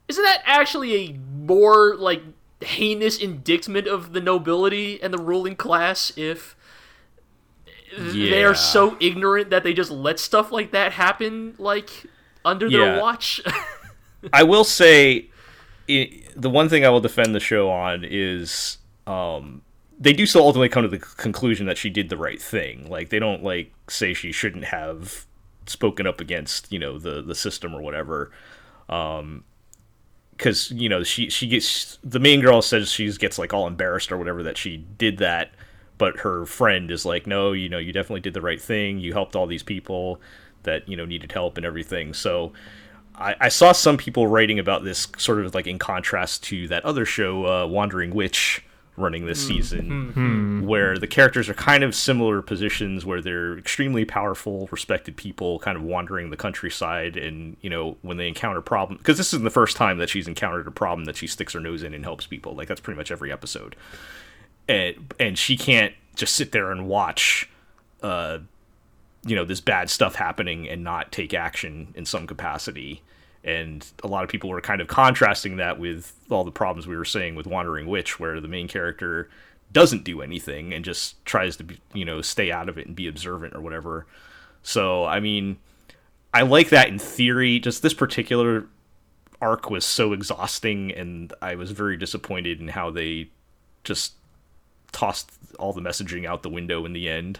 isn't that actually a more like heinous indictment of the nobility and the ruling class if Yeah. they're so ignorant that they just let stuff like that happen like under Yeah. their watch? (laughs) I will say, i the one thing I will defend the show on is um, they do still ultimately come to the conclusion that she did the right thing. Like they don't like say she shouldn't have spoken up against you know the the system or whatever. Um, Because you know she she gets the main girl says she gets like all embarrassed or whatever that she did that, but her friend is like, no, you know, you definitely did the right thing. You helped all these people that you know needed help and everything. So I, I saw some people writing about this sort of like in contrast to that other show, uh, Wandering Witch, running this hmm. season, hmm. Hmm. where the characters are kind of similar positions where they're extremely powerful, respected people, kind of wandering the countryside, and you know when they encounter problems, because this isn't the first time that she's encountered a problem that she sticks her nose in and helps people. Like that's pretty much every episode, and and she can't just sit there and watch. Uh, you know this bad stuff happening and not take action in some capacity and a lot of people were kind of contrasting that with all the problems we were saying with wandering witch where the main character doesn't do anything and just tries to be, you know stay out of it and be observant or whatever. So i mean i like that in theory. Just this particular arc was so exhausting and i was very disappointed in how they just tossed all the messaging out the window in the end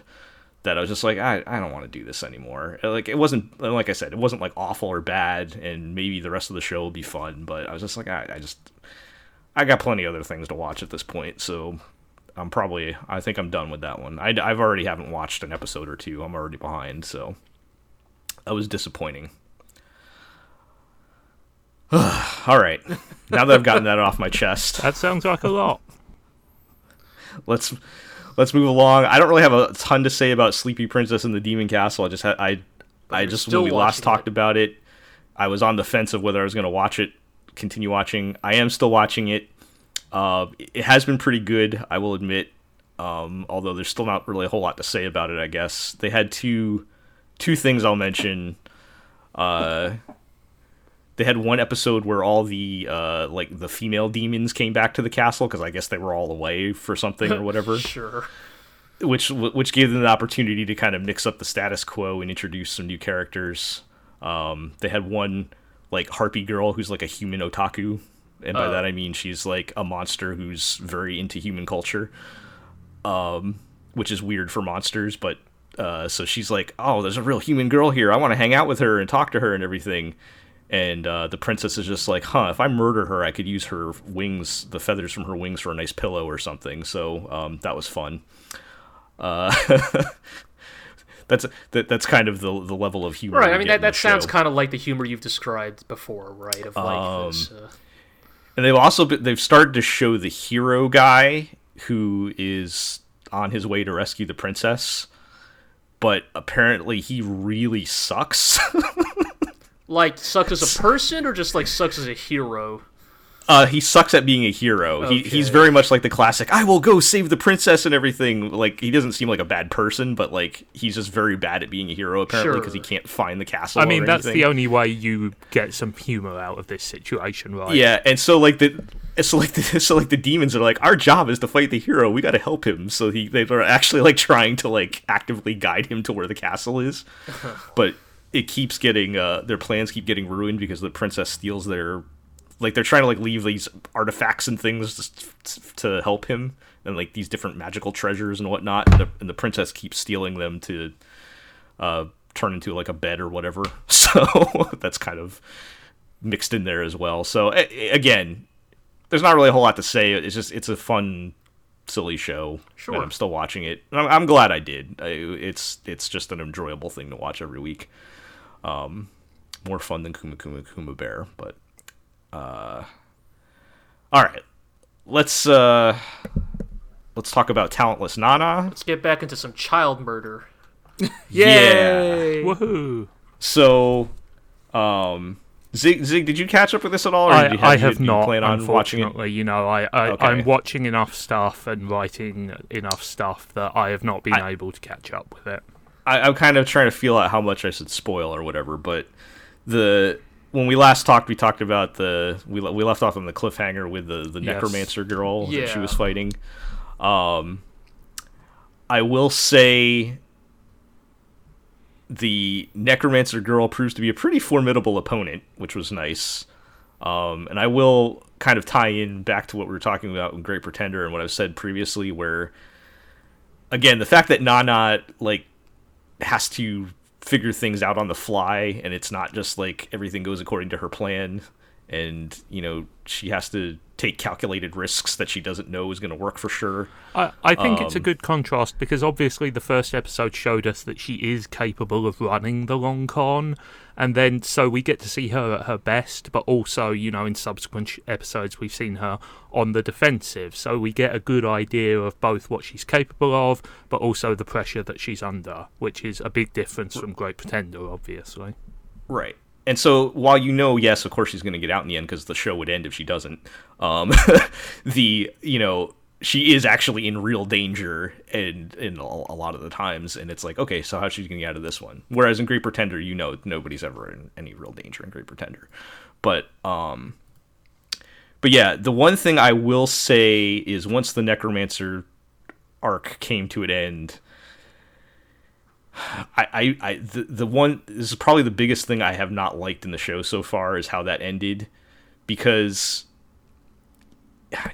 that I was just like, I, I don't want to do this anymore. Uh, like it wasn't uh, like I said, it wasn't like awful or bad, and maybe the rest of the show will be fun. But I was just like, I, I just I got plenty of other things to watch at this point, so I'm probably I think I'm done with that one. I, I've already haven't watched an episode or two. I'm already behind, so that was disappointing. (sighs) All right, now that I've gotten that off my chest, That sounds like a lot. let's let's move along. I don't really have a ton to say about Sleepy Princess and the Demon Castle. I just had I I just when we last watching talked about it, I was on the fence of whether I was going to watch it, continue watching. I am still watching it. Uh, it has been pretty good, I will admit. Um, although there's still not really a whole lot to say about it. I guess they had two two things I'll mention. Uh, they had one episode where all the uh, like the female demons came back to the castle because I guess they were all away for something or (laughs) whatever sure. which which gave them the opportunity to kind of mix up the status quo and introduce some new characters. Um, they had one like harpy girl who's like a human otaku, and by Oh. that I mean she's like a monster who's very into human culture, um, which is weird for monsters. But uh, so she's like, "Oh, there's a real human girl here. I want to hang out with her and talk to her and everything." And uh, the princess is just like, "Huh? If I murder her, I could use her wings, the feathers from her wings, for a nice pillow or something." So um, that was fun. Uh, (laughs) that's that, that's kind of the the level of humor. Right. I mean, that, that sounds kind of like the humor you've described before, right? Of like Um, this. Uh, And they've also been, they've started to show the hero guy who is on his way to rescue the princess, but apparently he really sucks. (laughs) like sucks as a person, or just like sucks as a hero. uh, he sucks at being a hero. He, he's very much like the classic "I will go save the princess" and everything. Like he doesn't seem like a bad person, but like he's just very bad at being a hero apparently because he can't find the castle. I mean, or that's anything. the only way you get some humor out of this situation, right? Yeah, and so like the so like the (laughs) so like the demons are like our job is to fight the hero. We got to help him. So he they are actually like trying to like actively guide him to where the castle is, (laughs) but it keeps getting uh their plans keep getting ruined because the princess steals their like they're trying to like leave these artifacts and things to help him and like these different magical treasures and whatnot and the, and the princess keeps stealing them to uh turn into like a bed or whatever. (laughs) So that's kind of mixed in there as well. So a- again there's not really a whole lot to say. It's just it's a fun silly show Sure. and i'm still watching it. I'm, I'm glad i did. I, it's it's just an enjoyable thing to watch every week um more fun than kuma kuma kuma bear but uh all right let's uh let's talk about talentless nana Let's get back into some child murder. (laughs) Yay! Woohoo! so um zig zig did you catch up with this at all or I, did you I have you not. plan on watching it unfortunately, you know, I, I Okay. I'm watching enough stuff and writing enough stuff that I have not been I- able to catch up with it. I, I'm kind of trying to feel out how much I should spoil or whatever, but the when we last talked, we talked about the we we left off on the cliffhanger with the the Yes. necromancer girl that she was fighting. Um, I will say the necromancer girl proves to be a pretty formidable opponent, which was nice. Um, and I will kind of tie in back to what we were talking about in Great Pretender and what I've said previously, where again the fact that Nana like has to figure things out on the fly and it's not just like everything goes according to her plan and you know she has to take calculated risks that she doesn't know is going to work for sure. I, I think it's a Um, good contrast because obviously the first episode showed us that she is capable of running the long con, and then so we get to see her at her best, but also, you know, in subsequent sh- episodes we've seen her on the defensive, so we get a good idea of both what she's capable of, but also the pressure that she's under, which is a big difference from Great Pretender, obviously. right and so while you know yes of course she's going to get out in the end because the show would end if she doesn't um (laughs) the you know she is actually in real danger and in a, lot of the times and it's like okay so how's she to get out of this one? Whereas in great pretender you know nobody's ever in any real danger in great pretender. But um but yeah the one thing i will say is once the necromancer arc came to an end I, I, I the, the one this is probably the biggest thing I have not liked in the show so far is how that ended because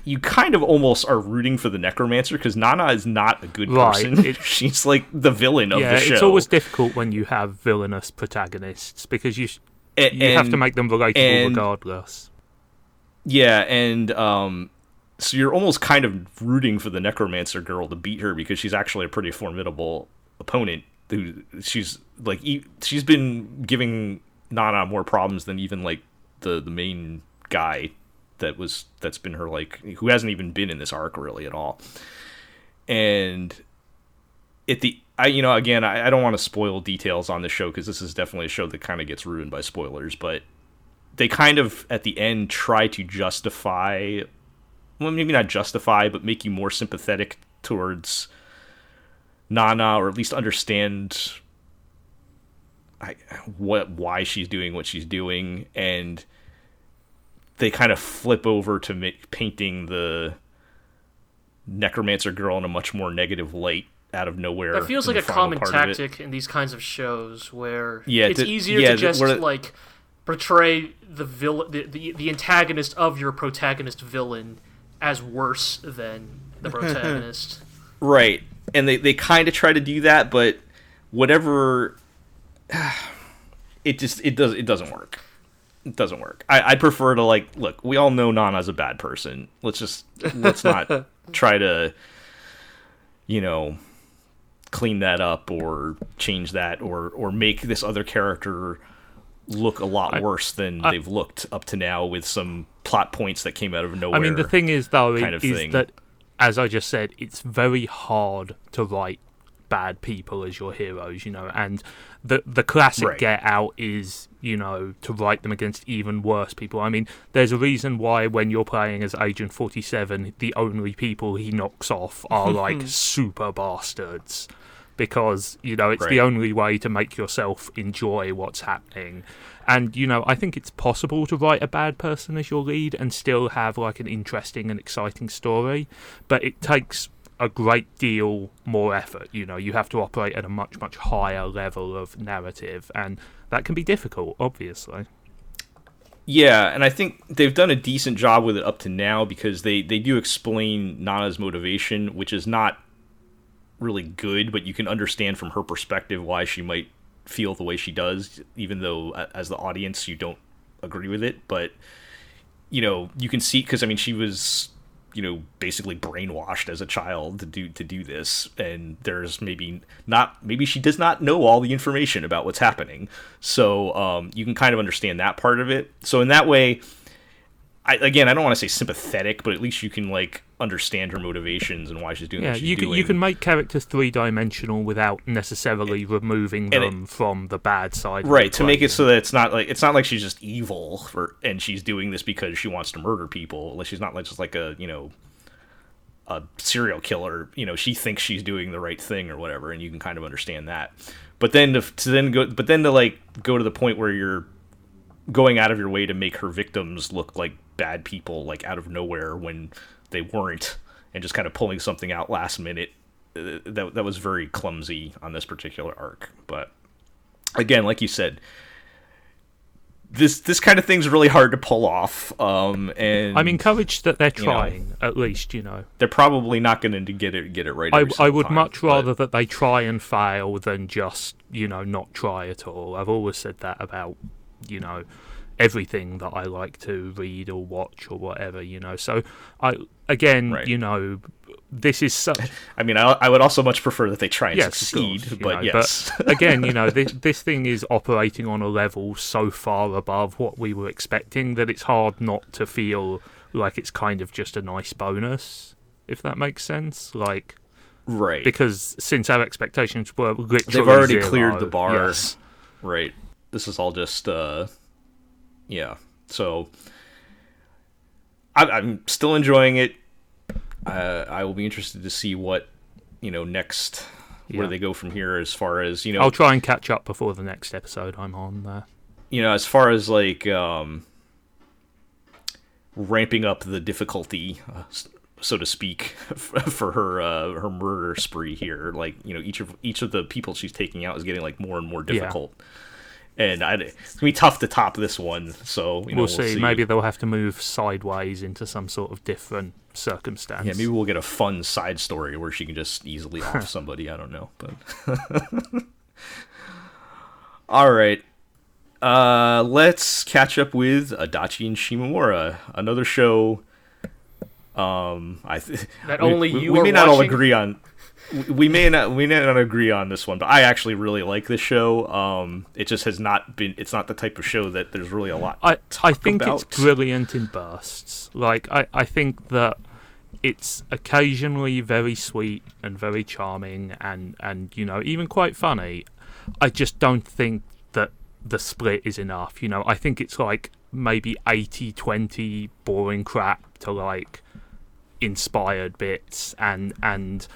you kind of almost are rooting for the necromancer because Nana is not a good Right, person. it- (laughs) She's like the villain of yeah, the show. it's always difficult when you have villainous protagonists because you s- A- you have to make them relatable and- regardless. Yeah, and um, so you're almost kind of rooting for the necromancer girl to beat her because she's actually a pretty formidable opponent. Who she's like, she's been giving Nana more problems than even like the the main guy that was that's been her like who hasn't even been in this arc really at all. And at the I you know again I, I don't want to spoil details on the show because this is definitely a show that kind of gets ruined by spoilers, but they kind of at the end try to justify well maybe not justify but make you more sympathetic towards Nana or at least understand I, what why she's doing what she's doing and they kind of flip over to make painting the necromancer girl in a much more negative light out of nowhere. That feels like a common it. tactic in these kinds of shows where Yeah, it's easier yeah, to just like portray the villain, the, the the antagonist of your protagonist villain as worse than the (laughs) protagonist. Right. And they, they kind of try to do that, but whatever (sighs) it just it does it doesn't work. It doesn't work. I, I prefer to like look, we all know Nana's a bad person. Let's just let's not (laughs) try to you know clean that up or change that or or make this other character look a lot worse than I- they've looked up to now with some plot points that came out of nowhere. I mean, the thing is, though, kind is of thing. that, as I just said, it's very hard to write bad people as your heroes, you know, and the the classic Right. get out is, you know, to write them against even worse people. I mean, there's a reason why when you're playing as Agent 47, the only people he knocks off are (laughs) like super bastards. Because, you know, it's the only way to make yourself enjoy what's happening. And, you know, I think it's possible to write a bad person as your lead and still have like an interesting and exciting story, but it takes a great deal more effort. You know, you have to operate at a much, much higher level of narrative, and that can be difficult, obviously. Yeah, and I think they've done a decent job with it up to now because they they do explain Nana's motivation, which is not really good, but you can understand from her perspective why she might feel the way she does, even though as the audience you don't agree with it. But you know, you can see because I mean she was you know basically brainwashed as a child to do to do this. And there's maybe not maybe she does not know all the information about what's happening. So um, you can kind of understand that part of it. So in that way I, again i don't want to say sympathetic but at least you can like understand her motivations and why she's doing Yeah, what she's you can, doing. you can make characters three dimensional without necessarily removing and it- them from the bad side. right to make it so that it's not like it's not like she's just evil for and she's doing this because she wants to murder people. Like she's not like just like a you know a serial killer you know she thinks she's doing the right thing or whatever and you can kind of understand that. But then to, to then go but then to like go to the point where you're going out of your way to make her victims look like bad people like out of nowhere when they weren't and just kind of pulling something out last minute uh, that that was very clumsy on this particular arc but again like you said this this kind of thing's really hard to pull off um and I'm encouraged that they're you know, trying, at least, you know. they're probably not going to get it get it right I, I would time, much but- rather that they try and fail than just, you know, not try at all. I've always said that about, you know, everything that I like to read or watch or whatever, you know. So I again, Right. you know, this is such (laughs) I mean, I, I would also much prefer that they try and yes, succeed, course, but know, yes, But (laughs) again, you know, this (laughs) this thing is operating on a level so far above what we were expecting that it's hard not to feel like it's kind of just a nice bonus, if that makes sense. Like right. because since our expectations were They've already zero, cleared the bar. yes. Right. This is all just, uh, yeah. So I, I'm still enjoying it. Uh, I will be interested to see what you know next, Yeah. where they go from here. As far as you know, I'll try and catch up before the next episode I'm on there. you know, as far as like um, ramping up the difficulty, uh, so to speak, (laughs) for her uh, her murder spree here. Like you know, each of each of the people she's taking out is getting like more and more Yeah. Difficult. And I, it's gonna be tough to top this one. So you know, we'll, see. Maybe they'll have to move sideways into some sort of different circumstance. Yeah, maybe we'll get a fun side story where she can just easily off (laughs) somebody. I don't know, but (laughs) all right. Uh, let's catch up with Adachi and Shimamura, another show. Um, I th- That we- only we, you we are may not all agree on. We- may not we may not agree on this one, but I actually really like this show. Um, it just has not been. It's not the type of show that there's really a lot. I I think about. it's brilliant in bursts. Like I I think that it's occasionally very sweet and very charming and and you know even quite funny. I just don't think that the split is enough. You know, I think it's like maybe 80-20 boring crap to like inspired bits and and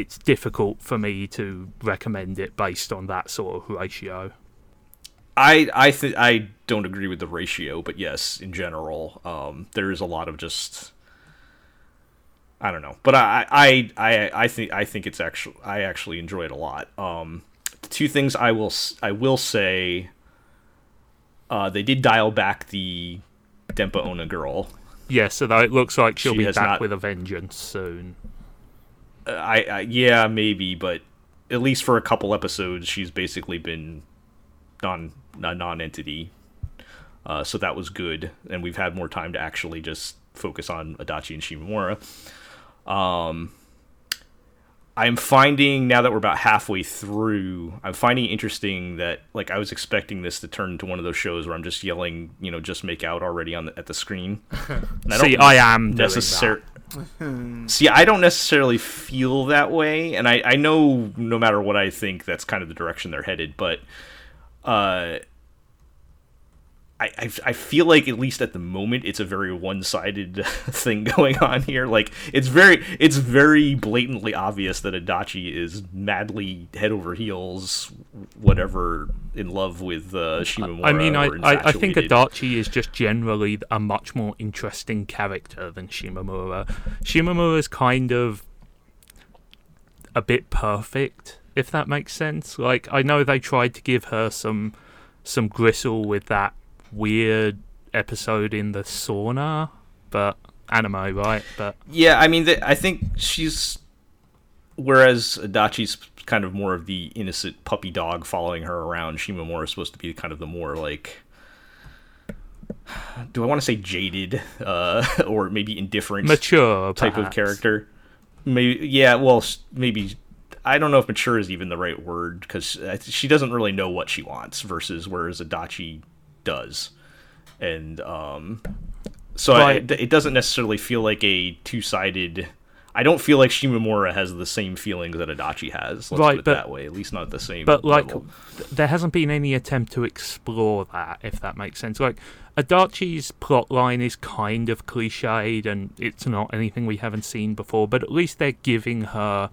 it's difficult for me to recommend it based on that sort of ratio. I I think I don't agree with the ratio, but yes, in general, um, there is a lot of just I don't know, but I I I I think I think it's actually I actually enjoy it a lot. Um, the two things I will I will say Uh, they did dial back the Denpa Onna girl. Yeah, so that it looks like she'll She be back not- with a vengeance soon. I, I yeah maybe, but at least for a couple episodes, she's basically been non a non-entity. Uh, so that was good, and we've had more time to actually just focus on Adachi and Shimamura. Um, I'm finding now that we're about halfway through, I'm finding it interesting that like I was expecting this to turn into one of those shows where I'm just yelling, you know, just make out already on the, at the screen. (laughs) And See, I am doing necessar- (laughs) See, I don't necessarily feel that way, and I, I know no matter what I think, that's kind of the direction they're headed. But uh, I, I I feel like at least at the moment, it's a very one-sided (laughs) thing going on here. Like it's very it's very blatantly obvious that Adachi is madly head over heels, whatever, in love with uh, Shimamura. I mean, I, I, I think. Adachi is just generally a much more interesting character than Shimamura. Shimamura is kind of a bit perfect, if that makes sense. Like, I know they tried to give her some some gristle with that weird episode in the sauna, but anime, right? But Yeah, I mean, th- I think she's. Whereas Adachi's kind of more of the innocent puppy dog following her around, Shimamura is supposed to be kind of the more like. (sighs) Do I want to say jaded, uh, (laughs) or maybe indifferent mature type of character? Maybe, yeah. Well, maybe I don't know if mature is even the right word because she doesn't really know what she wants. Versus whereas Adachi does, and um, so I- it, it doesn't necessarily feel like a two-sided. I don't feel like Shimamura has the same feelings that Adachi has. Let's Right, put it but- that way. At least not the same. But like, level. th- there hasn't been any attempt to explore that, if that makes sense. Like, Adachi's plotline is kind of cliched, and it's not anything we haven't seen before. But at least they're giving her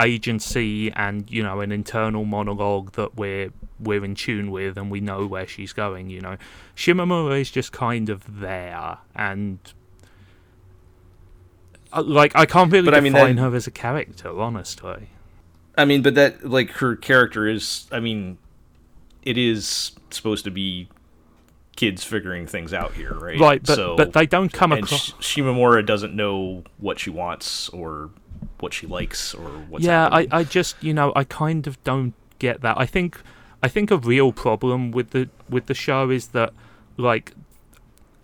agency and you know an internal monologue that we're we're in tune with, and we know where she's going. You know, Shimamura is just kind of there, and. uh, Like I can't really But I mean, define that- her as a character, honestly. I mean, but that like her character is. I mean, it is supposed to be kids figuring things out here, right? Right, but so, but they don't come across. Sh- Shimamura doesn't know what she wants or what she likes or what's yeah, I. I just you know I kind of don't get that. I think I think a real problem with the with the show is that like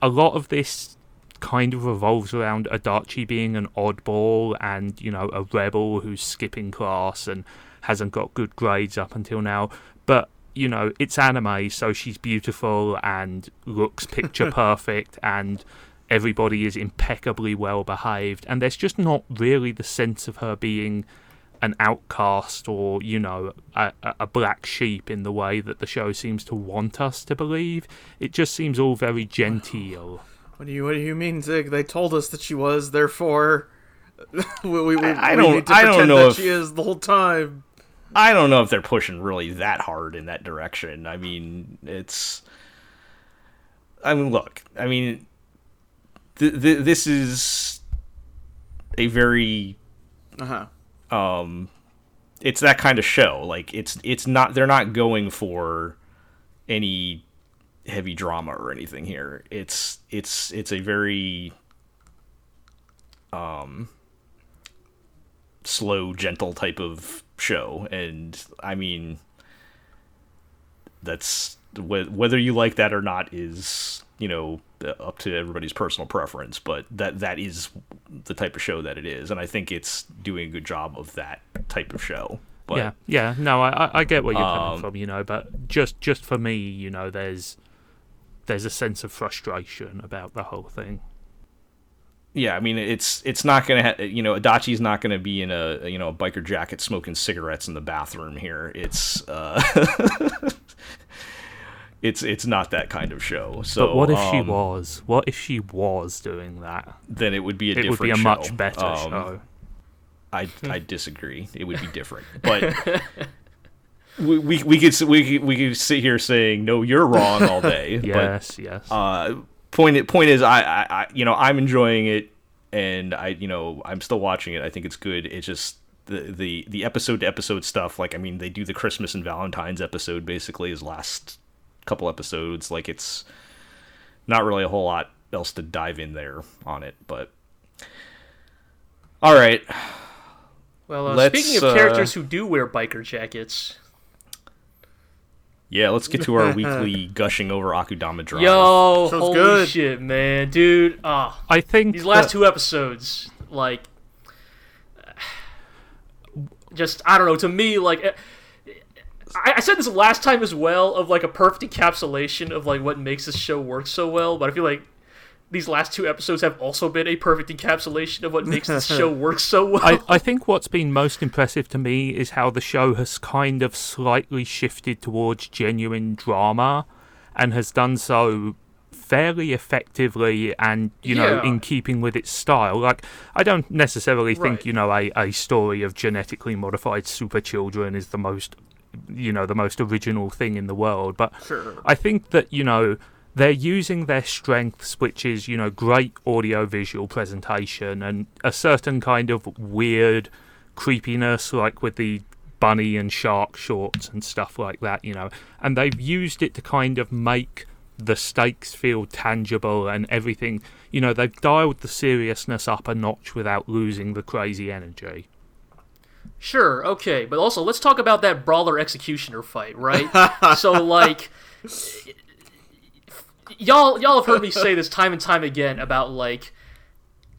a lot of this kind of revolves around Adachi being an oddball and you know a rebel who's skipping class and hasn't got good grades up until now. But you know it's anime, so she's beautiful and looks picture (laughs) perfect and everybody is impeccably well behaved and there's just not really the sense of her being an outcast or you know a, a- a black sheep in the way that the show seems to want us to believe it just seems all very genteel (sighs) What do you What do you mean, Zig? They told us that she was. Therefore, (laughs) we, we, we, I we don't- need to I don't pretend know that if- she is the whole time. I don't know if they're pushing really that hard in that direction. I mean, it's. I mean, look. I mean, th- th- this is a very Uh huh. Um it's that kind of show. Like it's it's not they're not going for any heavy drama or anything here. It's it's it's a very um slow gentle type of show. And i mean that's whether you like that or not is you know up to everybody's personal preference but that that is the type of show that it is and i think it's doing a good job of that type of show but yeah yeah no I, I- I get where you're coming Um, from you know but just just for me you know there's there's a sense of frustration about the whole thing. Yeah i mean it's it's not gonna ha- you know adachi's not gonna be in a you know a biker jacket smoking cigarettes in the bathroom here. It's uh (laughs) it's it's not that kind of show so but what if she um, was what if she was doing that then it would be a it different It would be a show. much better Um, show I I disagree. It would be different, but (laughs) we, we we could we we could sit here saying no, you're wrong all day. (laughs) yes yes uh, point point is, I, I I you know I'm enjoying it, and I you know I'm still watching it. I think it's good. It's just the the the episode to episode stuff. Like I mean, they do the Christmas and Valentine's episode basically as last couple episodes. Like it's not really a whole lot else to dive in there on it, but all right. Well, uh, speaking of uh, characters who do wear biker jackets, Yeah, let's get to our (laughs) weekly gushing over Akudama Drive. yo, Sounds holy good. shit, man, dude, ah, I think these last that- two episodes, like, (sighs) just I don't know. To me, like, I, I said this last time as well of like a perfect encapsulation of like what makes this show work so well. But I feel like these last two episodes have also been a perfect encapsulation of what makes this show (laughs) work so well. I, I think what's been most impressive to me is how the show has kind of slightly shifted towards genuine drama and has done so fairly effectively and you know Yeah. in keeping with its style like i don't necessarily think Right. you know a, a story of genetically modified super children is the most you know the most original thing in the world but Sure. I think that you know they're using their strengths, which is you know great audio visual presentation and a certain kind of weird creepiness, like with the bunny and shark shorts and stuff like that, you know, and they've used it to kind of make the stakes feel tangible and everything. You know, they've dialed the seriousness up a notch without losing the crazy energy. Sure, okay, but also let's talk about that brawler executioner fight, right? (laughs) so like y'all y'all have heard me say this time and time again about like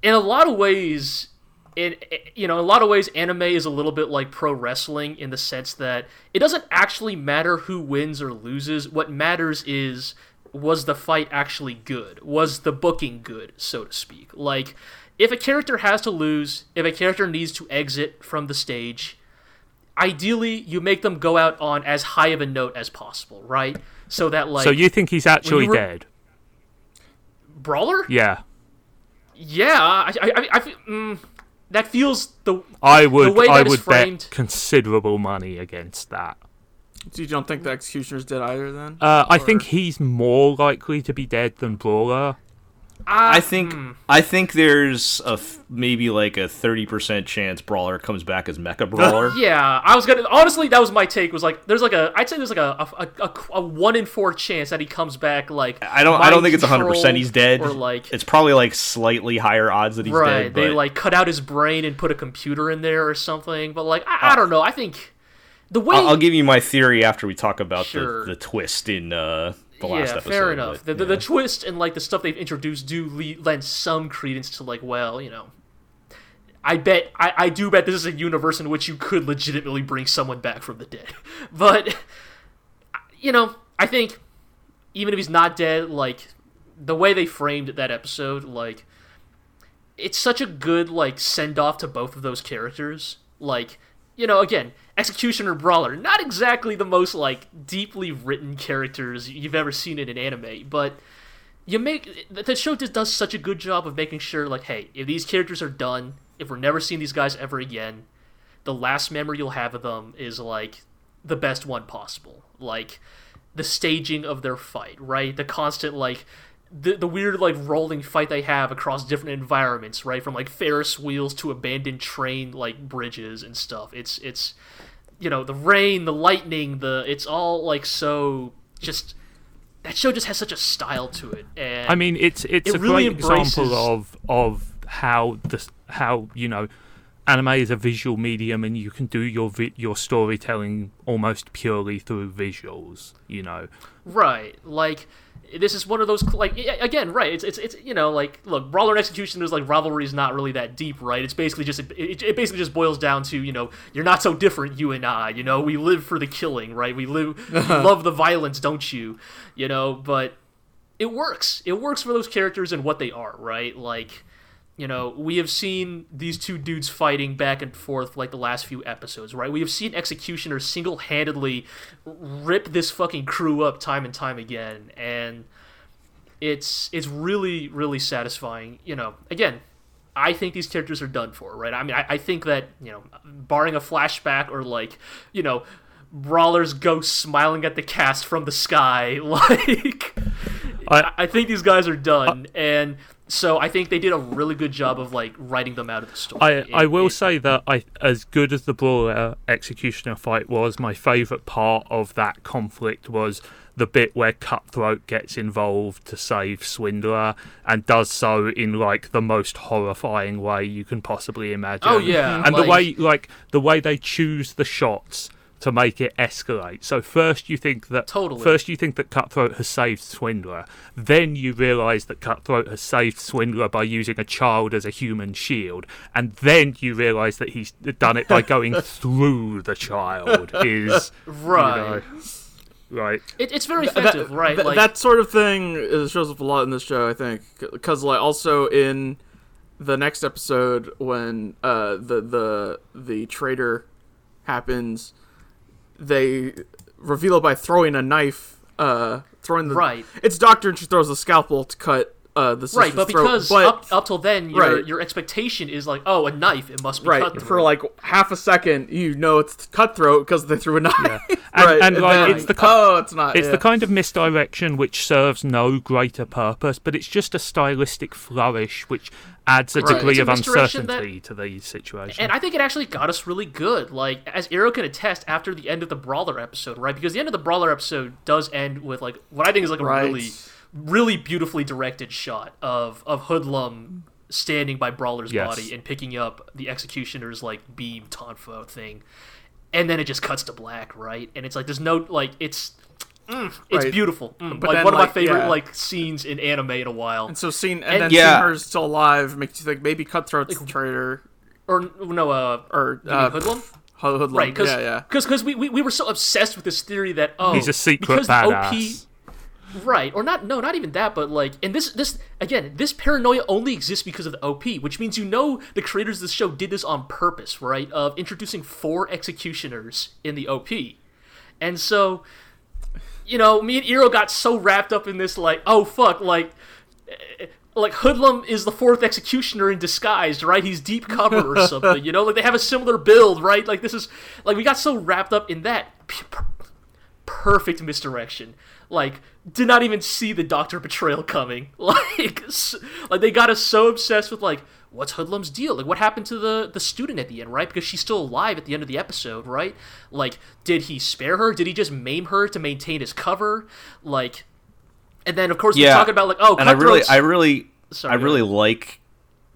in a lot of ways in you know in a lot of ways anime is a little bit like pro wrestling in the sense that it doesn't actually matter who wins or loses. What matters is was the fight actually good? Was the booking good so to speak? Like if a character has to lose if a character needs to exit from the stage ideally you make them go out on as high of a note as possible right so that like so you think he's actually were- dead? brawler Yeah. yeah i i, I, I feel- mm, that feels the I would way I would framed- bet considerable money against that. So you don't think the executioner's dead either then? Uh, I think he's more likely to be dead than Brawler. I think hmm. I think there's a f- maybe like a thirty percent chance Brawler comes back as Mecha (laughs) Brawler. Yeah, I was gonna. Honestly, that was my take. Was like, there's like a. I'd say there's like a a, a, a one in four chance that he comes back. Like, I don't I don't think it's hundred percent he's dead. Or like, it's probably like slightly higher odds that he's right? dead. they but like cut out his brain and put a computer in there or something. But like, I, I don't know. I think the way. I'll, I'll give you my theory after we talk about Sure. the, the twist in uh, the yeah, last episode. fair enough. but, the, the, yeah. the twist and like the stuff they've introduced do le- lend some credence to like, well, you know, I bet I, I do bet this is a universe in which you could legitimately bring someone back from the dead. (laughs) But you know, I think even if he's not dead, like the way they framed that episode, like it's such a good like send off to both of those characters. Like, you know, again, Executioner Brawler, not exactly the most like deeply written characters you've ever seen in an anime, but you make the show just does such a good job of making sure like, hey, if these characters are done, if we're never seeing these guys ever again, the last memory you'll have of them is like the best one possible. Like the staging of their fight, right? The constant like the the weird like rolling fight they have across different environments, right? From like Ferris wheels to abandoned train like bridges and stuff. It's it's you know, the rain, the lightning, the it's all like so just that show just has such a style to it. And I mean, it's it's It a really great example of of how the how you know anime is a visual medium and you can do your vi- your storytelling almost purely through visuals. You know, Right. Like this is one of those like again, right? It's it's it's you know like look, brawler and execution is like rivalry is not really that deep, right? It's basically just it, it basically just boils down to you know you're not so different, you and I. You know we live for the killing, right? We live (laughs) we love the violence, don't you? You know, but it works. It works for those characters and what they are, right? Like you know, we have seen these two dudes fighting back and forth like the last few episodes, right? We have seen Executioner single handedly rip this fucking crew up time and time again, and it's it's really really satisfying. You know, again, I think these characters are done for, right? I mean, I, I think that you know, barring a flashback or like, you know, Brawler's ghost smiling at the cast from the sky, (laughs) like. I- I think these guys are done, and So I think they did a really good job of like writing them out of the story. I, It- I will it- say that I, as good as the brawler executioner fight was, my favourite part of that conflict was the bit where Cutthroat gets involved to save Swindler and does so in like the most horrifying way you can possibly imagine. Oh, yeah, and the way like the way they choose the shots to make it escalate. So first you think that Totally. first you think that Cutthroat has saved Swindler, then you realise that Cutthroat has saved Swindler by using a child as a human shield, and then you realise that he's done it by going (laughs) through the child. Is (laughs) right. you know, right? It, it's very That- effective, right? that, like that sort of thing is, shows up a lot in this show, I think, because like also in the next episode when uh, the the the traitor happens, they reveal it by throwing a knife, uh, throwing the Right. It's Doctor, and she throws a scalpel to cut uh, the right, but throat, because but up, up till then, your Right. your expectation is like, oh, a knife, it must be right cut for like half a second, you know it's cutthroat because they threw a knife. (laughs) And, right, and like then, it's the ki- oh, it's not. It's yeah. the kind of misdirection which serves no greater purpose, but it's just a stylistic flourish which adds a Right. degree It's a of that- uncertainty to these situations. And I think it actually got us really good. Like, as Arrow can attest after the end of the Brawler episode, right? Because the end of the Brawler episode does end with, like, what I think is, like, a Right. really, really beautifully directed shot of, of Hoodlum standing by Brawler's Yes. body and picking up the Executioner's, like, beam tonfa thing. And then it just cuts to black, right? And it's like, there's no, like, it's. mm, it's Right. beautiful. Mm, But like then, one of my favorite yeah. like scenes in anime in a while. And so seeing and, And- then Yeah. seeing her still alive makes you think maybe Cutthroat's the traitor Or no, uh, or you mean uh, Hoodlum. Hoodlum. Right, because yeah, yeah. because we, we we were so obsessed with this theory that oh He's a secret because the badass. OP right or not no not even that but like and this this again this paranoia only exists because of the OP which means you know the creators of the show did this on purpose right of introducing four executioners in the OP and so you know me and Iro got so wrapped up in this like oh fuck like eh, like Hoodlum is the fourth executioner in disguise, right? He's deep cover or (laughs) something, you know. Like they have a similar build, right? Like this is like we got so wrapped up in that perfect misdirection. Like did not even see the Doctor betrayal coming. (laughs) Like like they got us so obsessed with like what's Hoodlum's deal? Like what happened to the the student at the end, right? Because she's still alive at the end of the episode, right? Like did he spare her? Did he just maim her to maintain his cover? Like and then of course we're talking about like oh and I really, I really, Sorry, I really like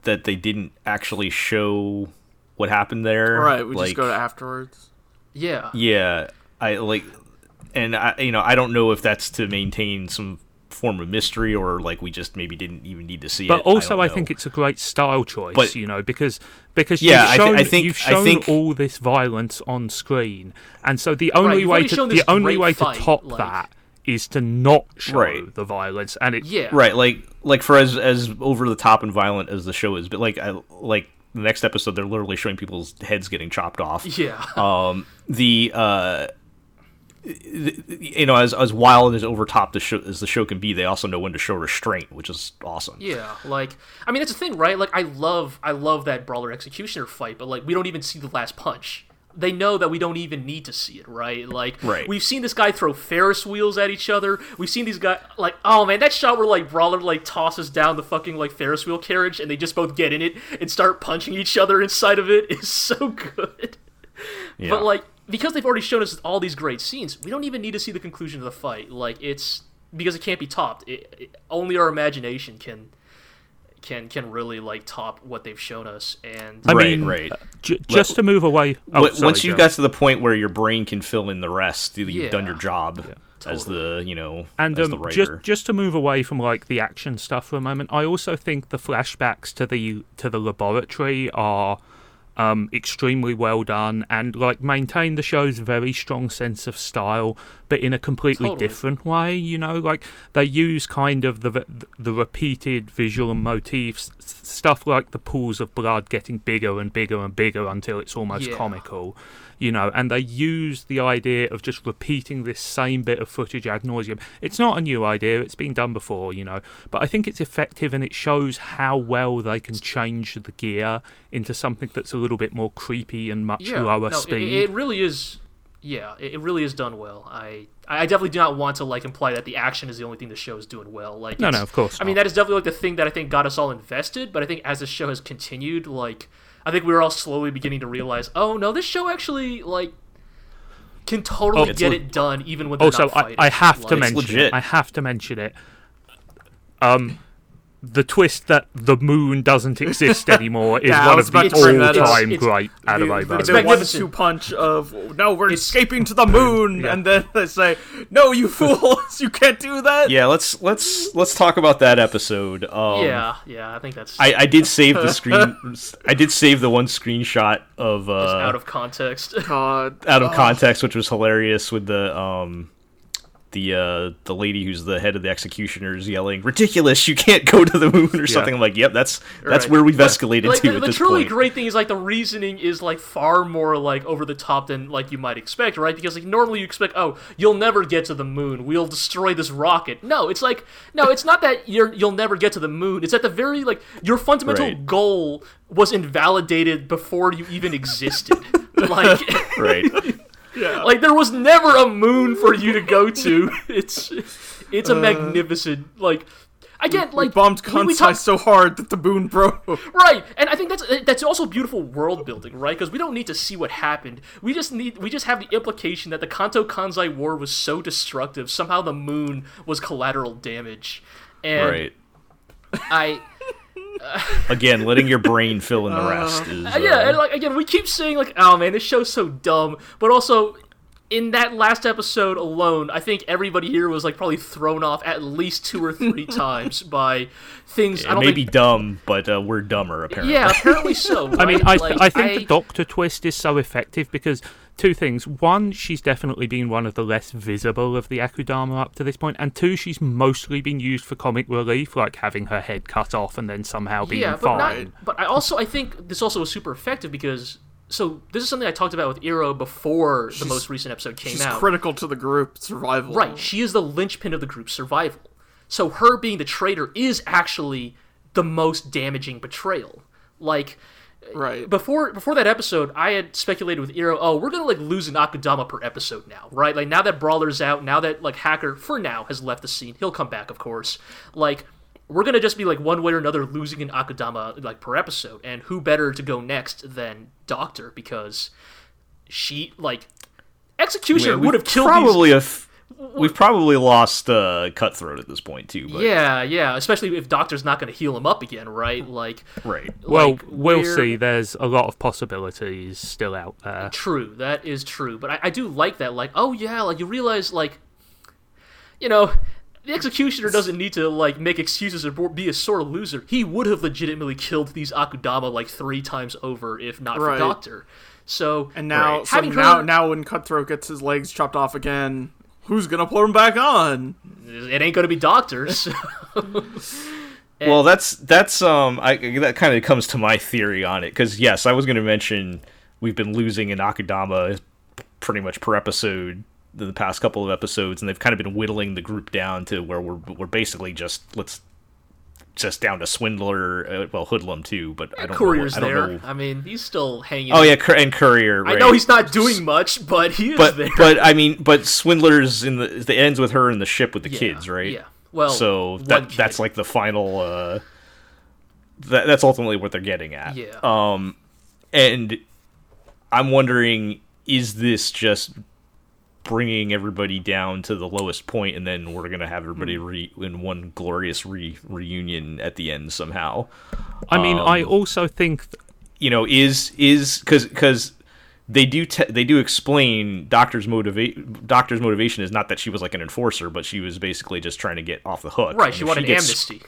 that they didn't actually show what happened there. All right, we like, just go to afterwards. yeah Yeah, I like, and I, you know, I don't know if that's to maintain some form of mystery or like we just maybe didn't even need to see But it. But also, don't I, think it's a great style choice, But- you know, because because Yeah, you've I thi- shown, I think- you've I shown think- all this violence on screen, and so the only you've way to the only way fight, to top like- that is to not show Right. the violence, and it yeah right, like, like for as as over the top and violent as the show is, but like, I like the next episode, they're literally showing people's heads getting chopped off. yeah (laughs) um the uh th- you know as as wild and as over top the show as the show can be they also know when to show restraint which is awesome Yeah, like I mean, it's a thing, right? Like I love, I love that brawler executioner fight, but like we don't even see the last punch. They know that we don't even need to see it, right? Like Right. we've seen this guy throw Ferris wheels at each other. We've seen these guys like, oh man, that shot where like brawler like tosses down the fucking like Ferris wheel carriage and they just both get in it and start punching each other inside of it is (laughs) so good. yeah. But like because they've already shown us all these great scenes, we don't even need to see the conclusion of the fight. Like it's because it can't be topped. It, it- only our imagination can can can really like top what they've shown us. And I Right, mean, right. uh, j- just to move away. Oh, But sorry, once you Joe. got to the point where your brain can fill in the rest you've Yeah. done your job as the you know And as the um, writer just just to move away from like the action stuff for a moment, I also think the flashbacks to the to the laboratory are um, extremely well done and like maintain the show's very strong sense of style, but in a completely Totally. different way. You know, like they use kind of the the repeated visual motifs, stuff like the pools of blood getting bigger and bigger and bigger until it's almost Yeah. comical you know, and they use the idea of just repeating this same bit of footage ad nauseum. It's not a new idea; it's been done before, you know, but I think it's effective and it shows how well they can change the gear into something that's a little bit more creepy and much yeah, lower no, it- speed. It, really is. yeah, it, it really is done well. I I definitely do not want to like imply that the action is the only thing the show is doing well. Like No, no, of course I mean, that is definitely like the thing that I think got us all invested. But I think as the show has continued, like I think we were all slowly beginning to realize, oh no, this show actually like can totally it's get le- it done even when they're also not I, fighting. I have to mention it. I have to mention it. Um, the twist that the moon doesn't exist (laughs) anymore is Yeah, one of the about to bring that up. all-time great The, anime the, moments. the one-two punch of no, we're It's- escaping to the moon, Yeah. and then they say, "No, you (laughs) fools, you can't do that." Yeah, let's let's let's talk about that episode. Um, yeah, yeah, I think that's I, I did save the screen. (laughs) I did save the one screenshot of uh, out of context. God, out of context, which was hilarious with the um the uh the lady who's the head of the executioners yelling ridiculous you can't go to the moon or something i'm like yep that's that's Right. where we've escalated like, to the, at the this truly point great thing is like the reasoning is like far more like over the top than like you might expect, right? Because like normally you expect, oh, you'll never get to the moon. We'll destroy this rocket. No, it's like no, it's not that you're you'll never get to the moon. It's at the very like your fundamental Right. goal was invalidated before you even existed. (laughs) like right like there was never a moon for you to go to. (laughs) It's it's Uh. a magnificent like. Again, we like bombed we- we Kansai talk- so hard that the moon broke. Right, and I think that's that's also beautiful world building, right? Because we don't need to see what happened. We just need we just have the implication that the Kanto Kansai War was so destructive. Somehow the moon was collateral damage, and right I again letting your brain fill in the (laughs) rest is uh, yeah, and like again, we keep saying like, oh man, this show's so dumb, but also. In that last episode alone, I think everybody here was like probably thrown off at least two or three (laughs) times by things. I it don't may think, be dumb but uh, we're dumber apparently yeah, apparently so. I mean, I, Like, I think the Doctor twist is so effective because two things. One, she's definitely been one of the less visible of the Akudama up to this point, and two, she's mostly been used for comic relief, like having her head cut off and then somehow being yeah, but fine. not. But I also I think this also was super effective because so this is something I talked about with Iro before the most recent episode came She's out. critical to the group survival. Right, she is the linchpin of the group's survival. So her being the traitor is actually the most damaging betrayal. Like Right. before before that episode, I had speculated with Iro, oh, we're gonna like lose an Akudama per episode now, right? Like now that Brawler's out, now that like Hacker for now has left the scene, he'll come back, of course. Like we're gonna just be like one way or another losing an Akudama like per episode, and who better to go next than Doctor because she like Executioner We- would have killed these probably have we've probably lost uh, cutthroat at this point too but Yeah, yeah. Especially if Doctor's not going to heal him up again, right? Like, right Well, we'll we're- see. There's a lot of possibilities still out there. True, that is true. But I, I do like that. Like, oh yeah, like you realize, like, you know, the executioner doesn't need to like make excuses or be a sore loser. He would have legitimately killed these Akudama like three times over if not for Right. Doctor. So And now, Right. so now, her- now when Cutthroat gets his legs chopped off again, who's gonna put him back on? it ain't going to be doctors. (laughs) Well that's that's um i that kind of comes to my theory on it because yes i was going to mention we've been losing an Akudama pretty much per episode the past couple of episodes and they've kind of been whittling the group down to where we're we're basically just let's just down to swindler uh, well hoodlum too but i don't Courier's know, I don't know. I mean, he's still hanging. oh yeah and courier I know he's not doing much, but he is but there. but i mean but swindler's in the it ends with her in the ship with the Yeah, kids right Yeah. Well, so that kid. that's like the final uh that, that's ultimately what they're getting at Yeah. um and i'm wondering is this just bringing everybody down to the lowest point and then we're gonna have everybody Hmm. re- in one glorious re- reunion at the end somehow I mean, Um, I also think th- you know is is because because they do te- they do explain doctor's motivate doctor's motivation is not that she was like an enforcer but she was basically just trying to get off the hook right. And She wanted gets- amnesty.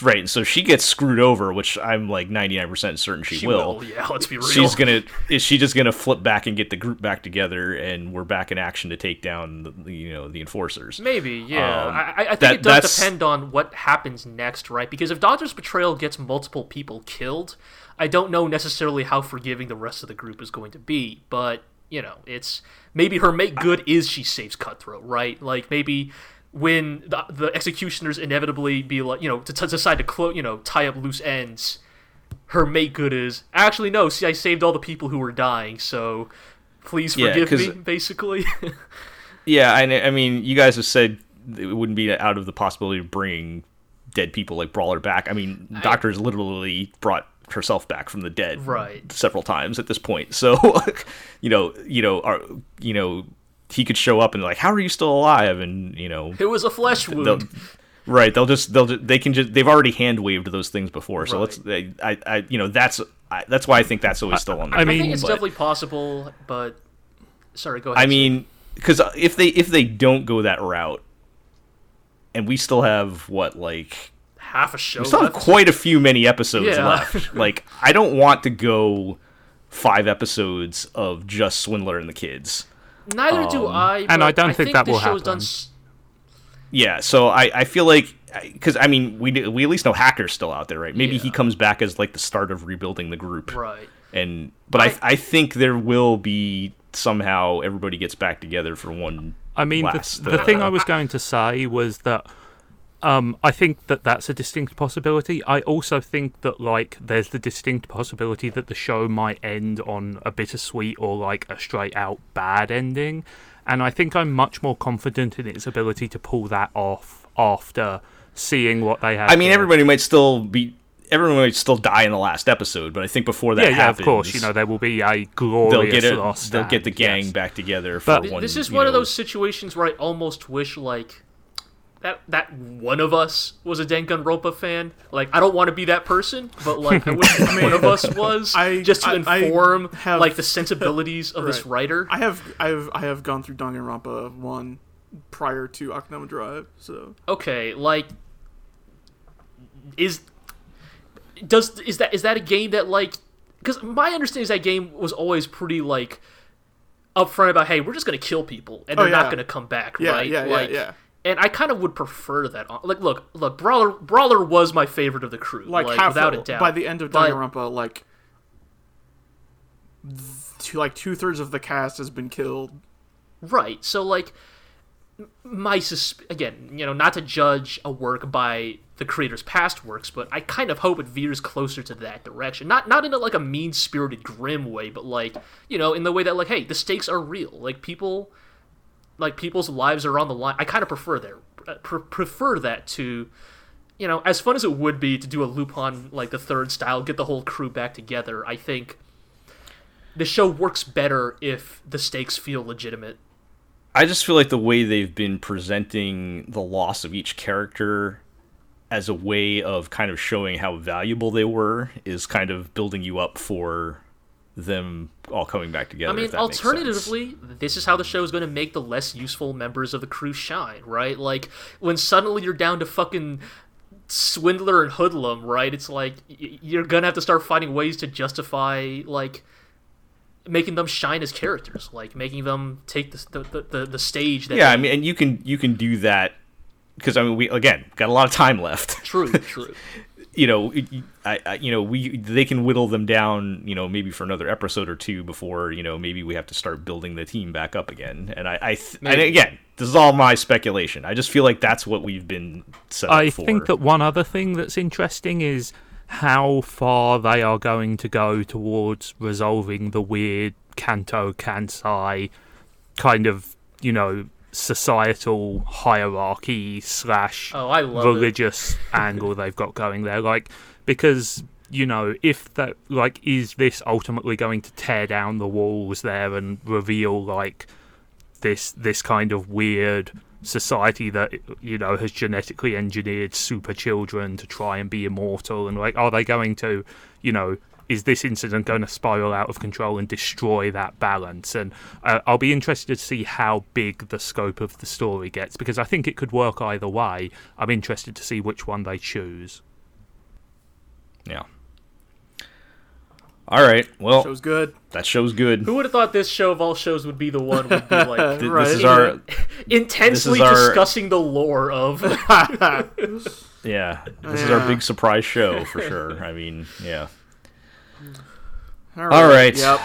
Right and so she gets screwed over which i'm like 99% certain she, She will. will. Yeah. Let's be real. she's gonna is she just gonna flip back and get the group back together and we're back in action to take down the, you know the enforcers Maybe, yeah. Um, I, I- I think that- it does that's- depend on what happens next, right? Because if Doctor's betrayal gets multiple people killed, I don't know necessarily how forgiving the rest of the group is going to be. But you know, it's maybe her make good is she saves Cutthroat, right? Like maybe when the, the executioners inevitably be like, you know, to, to decide to close, you know, tie up loose ends. Her make good is actually no. See, I saved all the people who were dying, so Please Yeah, forgive me, basically. (laughs) Yeah, I, I mean, you guys have said it wouldn't be out of the possibility of bringing dead people like Brawler back. I mean, Doctor's literally brought herself back from the dead Right. several times at this point. So, (laughs) you know, you know, are, you know, he could show up and like, how are you still alive? And you know, it was a flesh they'll, wound. right? They'll just they'll just, they can just they've already hand waved those things before. So Right. let's they, I I you know that's I, that's why I think that's always still on. The I I mean, think it's but- definitely possible, but sorry, go ahead. I mean, because if they if they don't go that route, and we still have what like half a show we still have left. quite a few many episodes Yeah. left. (laughs) Like I don't want to go five episodes of just Swindler and the kids. Neither do um, I. and I don't think that this will show's done happen. s- Yeah, so I, I feel like because I mean we we at least know Hacker's still out there, right? Maybe he comes back as like the start of rebuilding the group, right. and but I I think there will be somehow everybody gets back together for one. I mean, last, the, the uh, thing I was going to say was that um, I think that that's a distinct possibility. I also think that like there's the distinct possibility that the show might end on a bittersweet or like a straight out bad ending, and I think I'm much more confident in its ability to pull that off after seeing what they have. I mean, here. everybody might still be. Everyone might still die in the last episode, but I think before that Yeah, yeah, of course. You know, there will be a glorious they'll get it. lost They'll get the gang yes. back together for But one. This is you one of those situations where I almost wish like that that one of us was a Danganronpa fan. Like I don't want to be that person, but like I wish (laughs) one of us was I- just to I- I inform have- like the sensibilities of this writer. I have I have I have gone through Danganronpa one prior to Akudama Drive, so okay, like is does is that is that a game that like because my understanding is that game was always pretty like upfront about hey we're just gonna kill people and Oh, they're not yeah. gonna come back Yeah, right yeah, yeah, yeah. And I kind of would prefer that like look look brawler brawler was my favorite of the crew like, like, without a doubt by the end of Danganronpa, like two, like two thirds of the cast has been killed. Right. So like my sus- again, you know, not to judge a work by the creator's past works, but I kind of hope it veers closer to that direction. Not not in a, like a mean-spirited grim way, but like, you know, in the way that like hey, the stakes are real. Like people like people's lives are on the line. I kind of prefer that uh, pre- prefer that to you know, as fun as it would be to do a Lupin like the third style, get the whole crew back together, I think the show works better if the stakes feel legitimate. I just feel like the way they've been presenting the loss of each character as a way of kind of showing how valuable they were is kind of building you up for them all coming back together. I mean, if that makes sense. alternatively, this is how the show is going to make the less useful members of the crew shine, right? Like when suddenly you're down to fucking swindler and hoodlum, right? It's like you're gonna have to start finding ways to justify like making them shine as characters, like making them take the the, the, the stage. That yeah, I mean, and you can you can do that because I mean, we again got a lot of time left. true, (laughs) true. You know, I, I you know we they can whittle them down, you know, maybe for another episode or two before you know maybe we have to start building the team back up again. And I, I th- and again, this is all my speculation. I just feel like that's what we've been set up I for. think that one other thing that's interesting is how far they are going to go towards resolving the weird Kanto Kansai kind of, you know, societal hierarchy slash Oh, I love it. religious (laughs) angle they've got going there. Like, because, you know, if that, like, is this ultimately going to tear down the walls there and reveal, like, this this kind of weird society that you know has genetically engineered super children to try and be immortal and like are they going to you know is this incident going to spiral out of control and destroy that balance and uh, I'll be interested to see how big the scope of the story gets because I think it could work either way I'm interested to see which one they choose yeah. All right. Well, Show's good. that show's good. Who would have thought this show of all shows would be the one would be like (laughs) Th- Right. This is our (laughs) intensely our- discussing the lore of (laughs) yeah. This is our big surprise show for sure. I mean, yeah. All All right. Yep.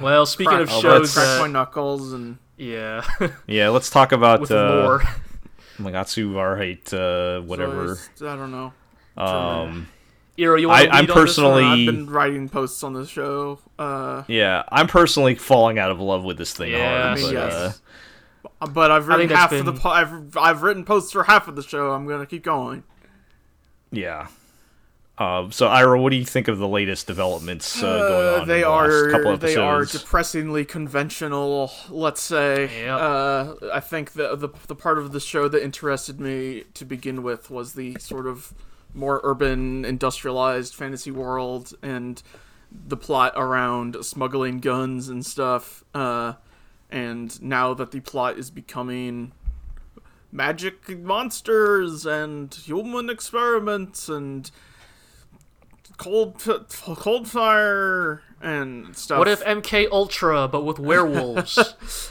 well speaking Crack, of Oh, shows crack that- my knuckles and yeah (laughs) Yeah. Let's talk about with uh, lore Magatsu Wahrheit, uh, whatever. so it's- I don't know. Um, Iro, you want I- to I'm lead on this personally- I've been writing posts on this show. Uh, Yeah, I'm personally falling out of love with this thing Yeah, hard. I but, mean, uh, but I've written think that's half of the po- I've I've written posts for half of the show. I'm gonna keep going. yeah. Um, so, Iro, what do you think of the latest developments uh, going Uh, on? they in the are last couple they are depressingly conventional. Let's say. Yep. Uh, I think the, the the part of the show that interested me to begin with was the sort of more urban, industrialized fantasy world and the plot around smuggling guns and stuff. Uh, and now that the plot is becoming magic monsters and human experiments and cold cold fire and stuff. What if MK Ultra but with werewolves?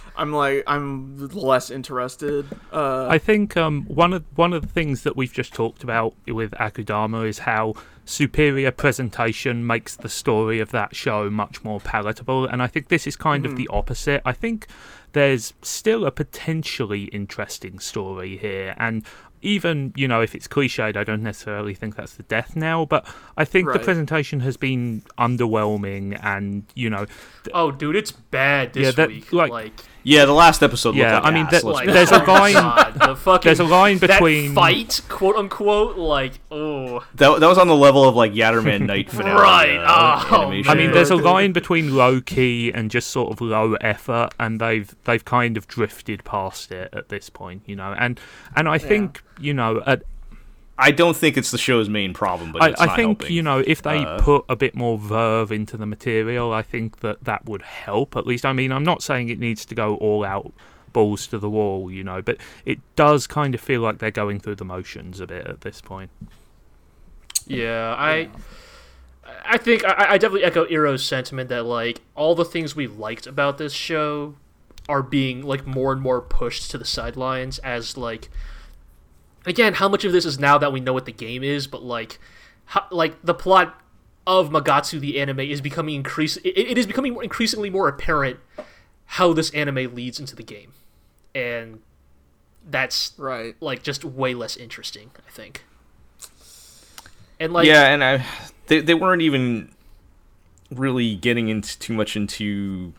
(laughs) I'm like I'm less interested. Uh, I think um, one of one of the things that we've just talked about with Akudama is how superior presentation makes the story of that show much more palatable, and I think this is kind of the opposite. I think there's still a potentially interesting story here, and even you know if it's cliched, I don't necessarily think that's the death now, but I think the presentation has been underwhelming, and you know, oh, dude, it's bad this Yeah, that- week. like- like Yeah, the last episode. Yeah, like I mean, ass, that- like there's a (laughs) line- (laughs) God, the fucking there's a line that between- fight, quote unquote, like oh, That, that was on the level of like Yatterman Night (laughs) finale. Right, uh, oh. I mean, there's a line between low key and just sort of low effort, and they've they've kind of drifted past it at this point, you know. And and I think you know, at, I don't think it's the show's main problem, but I, it's I not think helping. you know if they Uh, put a bit more verve into the material, I think that that would help. At least, I mean, I'm not saying it needs to go all out balls to the wall, you know, but it does kind of feel like they're going through the motions a bit at this point. Yeah, I I think I, I definitely echo Iro's sentiment that like all the things we liked about this show are being like more and more pushed to the sidelines as like again how much of this is now that we know what the game is but like how, like the plot of Magatsu the anime is becoming increase it, it is becoming increasingly more apparent how this anime leads into the game and that's right. like just way less interesting I think and like yeah, and I, they they weren't even really getting into too much into,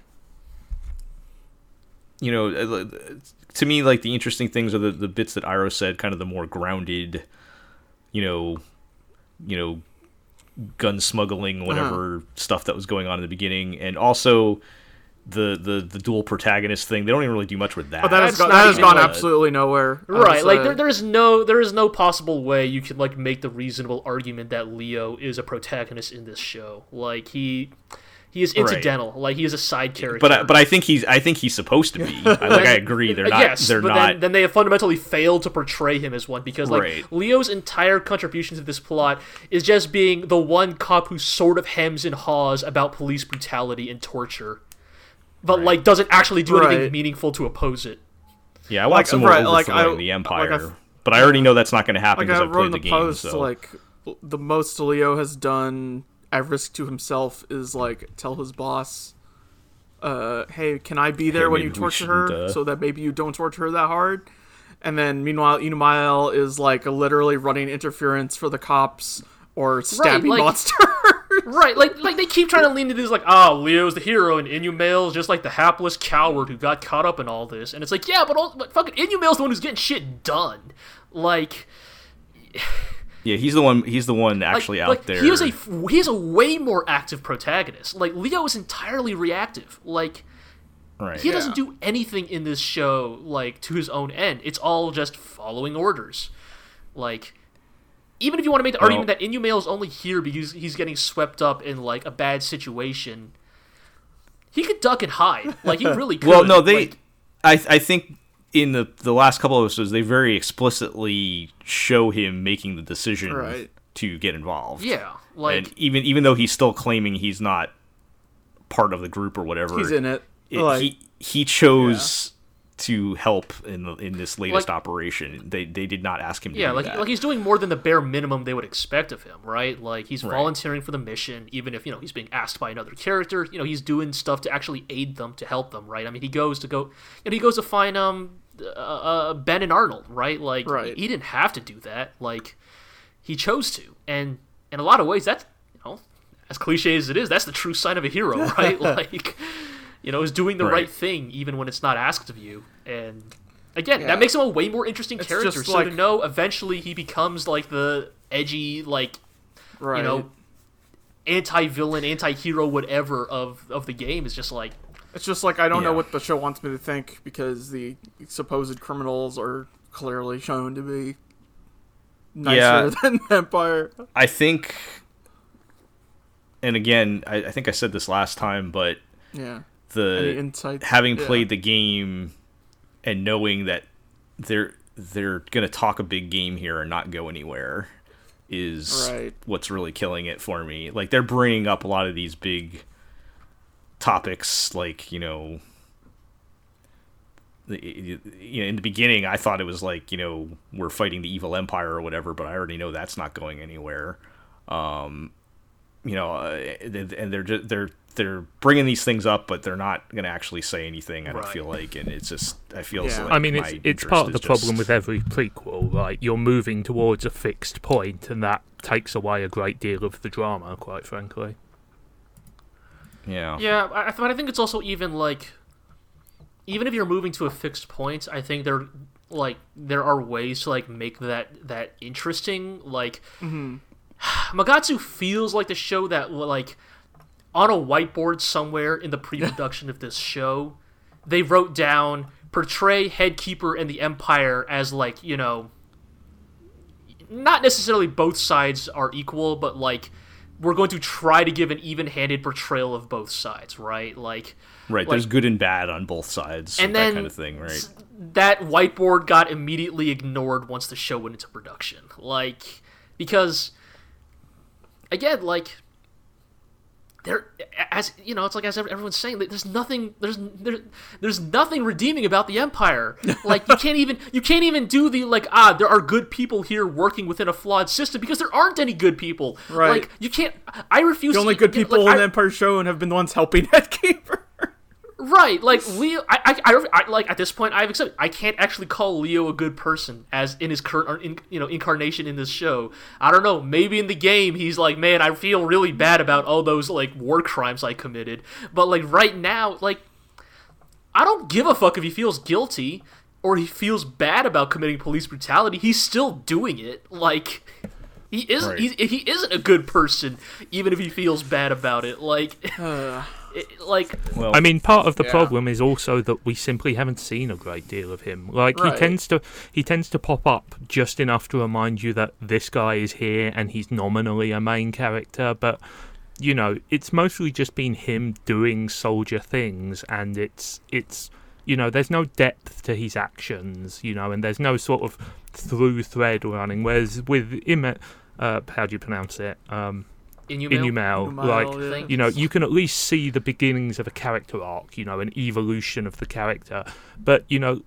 you know, uh, to me like the interesting things are the the bits that Iro said, kind of the more grounded, you know, you know, gun smuggling, whatever uh-huh. stuff that was going on in the beginning, and also. The, the the dual protagonist thing they don't even really do much with that. But that has That's gone, not that has gone absolutely nowhere. Right like uh, there, there is no there is no possible way you could like make the reasonable argument that leo is a protagonist in this show like he he is Right. incidental like he is a side character but I, but I think he's I think he's supposed to be. I, like (laughs) I agree, they're not. yes they're but not. Then, then they have fundamentally failed to portray him as one because like Right. leo's entire contribution to this plot is just being the one cop who sort of hems and haws about police brutality and torture but like doesn't actually do anything Right. meaningful to oppose it Yeah, I want Like, some more right, like, overthrowing I- the like, empire, I've- but I already know that's not going to happen because I I wrote played the the game. post, so. like the most Leo has done at risk to himself is like tell his boss, uh, "Hey, can I be there Hey, when you torture her, uh, so that maybe you don't torture her that hard?" And then meanwhile, Inumael is like literally running interference for the cops or stabbing like- monsters. (laughs) Right, like like they keep trying to lean into this, like, ah, Leo's the hero and Inumail's just like the hapless coward who got caught up in all this, and it's like, yeah, but all, but fucking Inumail's the one who's getting shit done. Like, yeah, he's the one. He's the one like, actually out like, there. He is a he is a way more active protagonist. Like Leo is entirely reactive. Like right. he doesn't do anything in this show like to his own end. It's all just following orders. Like even if you want to make the Well- argument that Inumail is only here because he's getting swept up in like a bad situation, he could duck and hide. Like he (laughs) really could. Well, no, they. Like, I I think in the the last couple of episodes they very explicitly show him making the decision Right. to get involved. yeah, like and even even though he's still claiming he's not part of the group or whatever, He's in it. it- like, he he chose to help in the, in this latest Like- operation. They they did not ask him to Yeah, do like that. like he's doing more than the bare minimum they would expect of him, right? Like he's Right. volunteering for the mission, even if you know he's being asked by another character. You know, he's doing stuff to actually aid them, to help them, right? I mean, he goes to go, you know, he goes to find um uh, uh, Ben and Arnold, right? Like Right. he didn't have to do that, like he chose to, and in a lot of ways, that's you know, as cliche as it is, that's the true sign of a hero, (laughs) right? (laughs) like, you know, is doing the right. Right. thing even when it's not asked of you. And again, Yeah. that makes him a way more interesting It's character. just So to know eventually he becomes like the edgy, like Right. you know, anti-villain, anti-hero, whatever of of the game is just like It's just like I don't know what the show wants me to think because the supposed criminals are clearly shown to be nicer Yeah. (laughs) than Empire. I think, and again, I, I think I said this last time, but Yeah. The insights? having Yeah. played the game and knowing that they're they're gonna talk a big game here and not go anywhere is Right. what's really killing it for me. Like they're bringing up a lot of these big topics, like you know. the- You know, in the beginning, I thought it was like you know we're fighting the evil empire or whatever, but I already know that's not going anywhere. Um, you know, uh, and they're just they're they're bringing these things up, but they're not going to actually say anything. I don't Right. feel like, and it's just I feel Yeah. like I mean, it's it's part of the is problem with every prequel, right? You're moving towards a fixed point, and that takes away a great deal of the drama, quite frankly. yeah Yeah, I, I- but I think it's also even like, even if you're moving to a fixed point, I think there, like, there are ways to like make that that interesting. Like, hmm (sighs) Magatsu feels like the show that like, on a whiteboard somewhere in the (laughs) pre-production of this show, they wrote down portray Headkeeper and the Empire as like you know, not necessarily both sides are equal, but like we're going to try to give an even-handed portrayal of both sides, right? Like right. like- there's good and bad on both sides, and that kind of thing, right? that whiteboard got immediately ignored once the show went into production. Like because again, like there as you know, it's like as everyone's saying, there's nothing there's there, there's nothing redeeming about the empire. (laughs) Like you can't even you can't even do the like ah there are good people here working within a flawed system because there aren't any good people. Right. Like you can't. I refuse. The only to, good like, people I- in the Empire show and have been the ones helping (laughs) Headkeeper. Right, like Leo, I, I, I, I- like at this point, I've accepted. I can't actually call Leo a good person as in his current, in, you know, incarnation in this show. I don't know. Maybe in the game, he's like, man, I feel really bad about all those like war crimes I committed. But like right now, like, I don't give a fuck if he feels guilty or he feels bad about committing police brutality. He's still doing it. Like. He isn't. Right. He's, he isn't a good person, even if he feels bad about it. Like, uh, it, like Well, I mean, part of the Yeah. problem is also that we simply haven't seen a great deal of him. Like Right. he tends to he tends to pop up just enough to remind you that this guy is here and he's nominally a main character, but you know, it's mostly just been him doing soldier things and it's it's you know, there's no depth to his actions, you know, and there's no sort of through thread running. Whereas with Im- uh, how do you pronounce it? Um, Inumel. Inumel, Inumel, like yeah. you know, you can at least see the beginnings of a character arc, you know, an evolution of the character. But you know,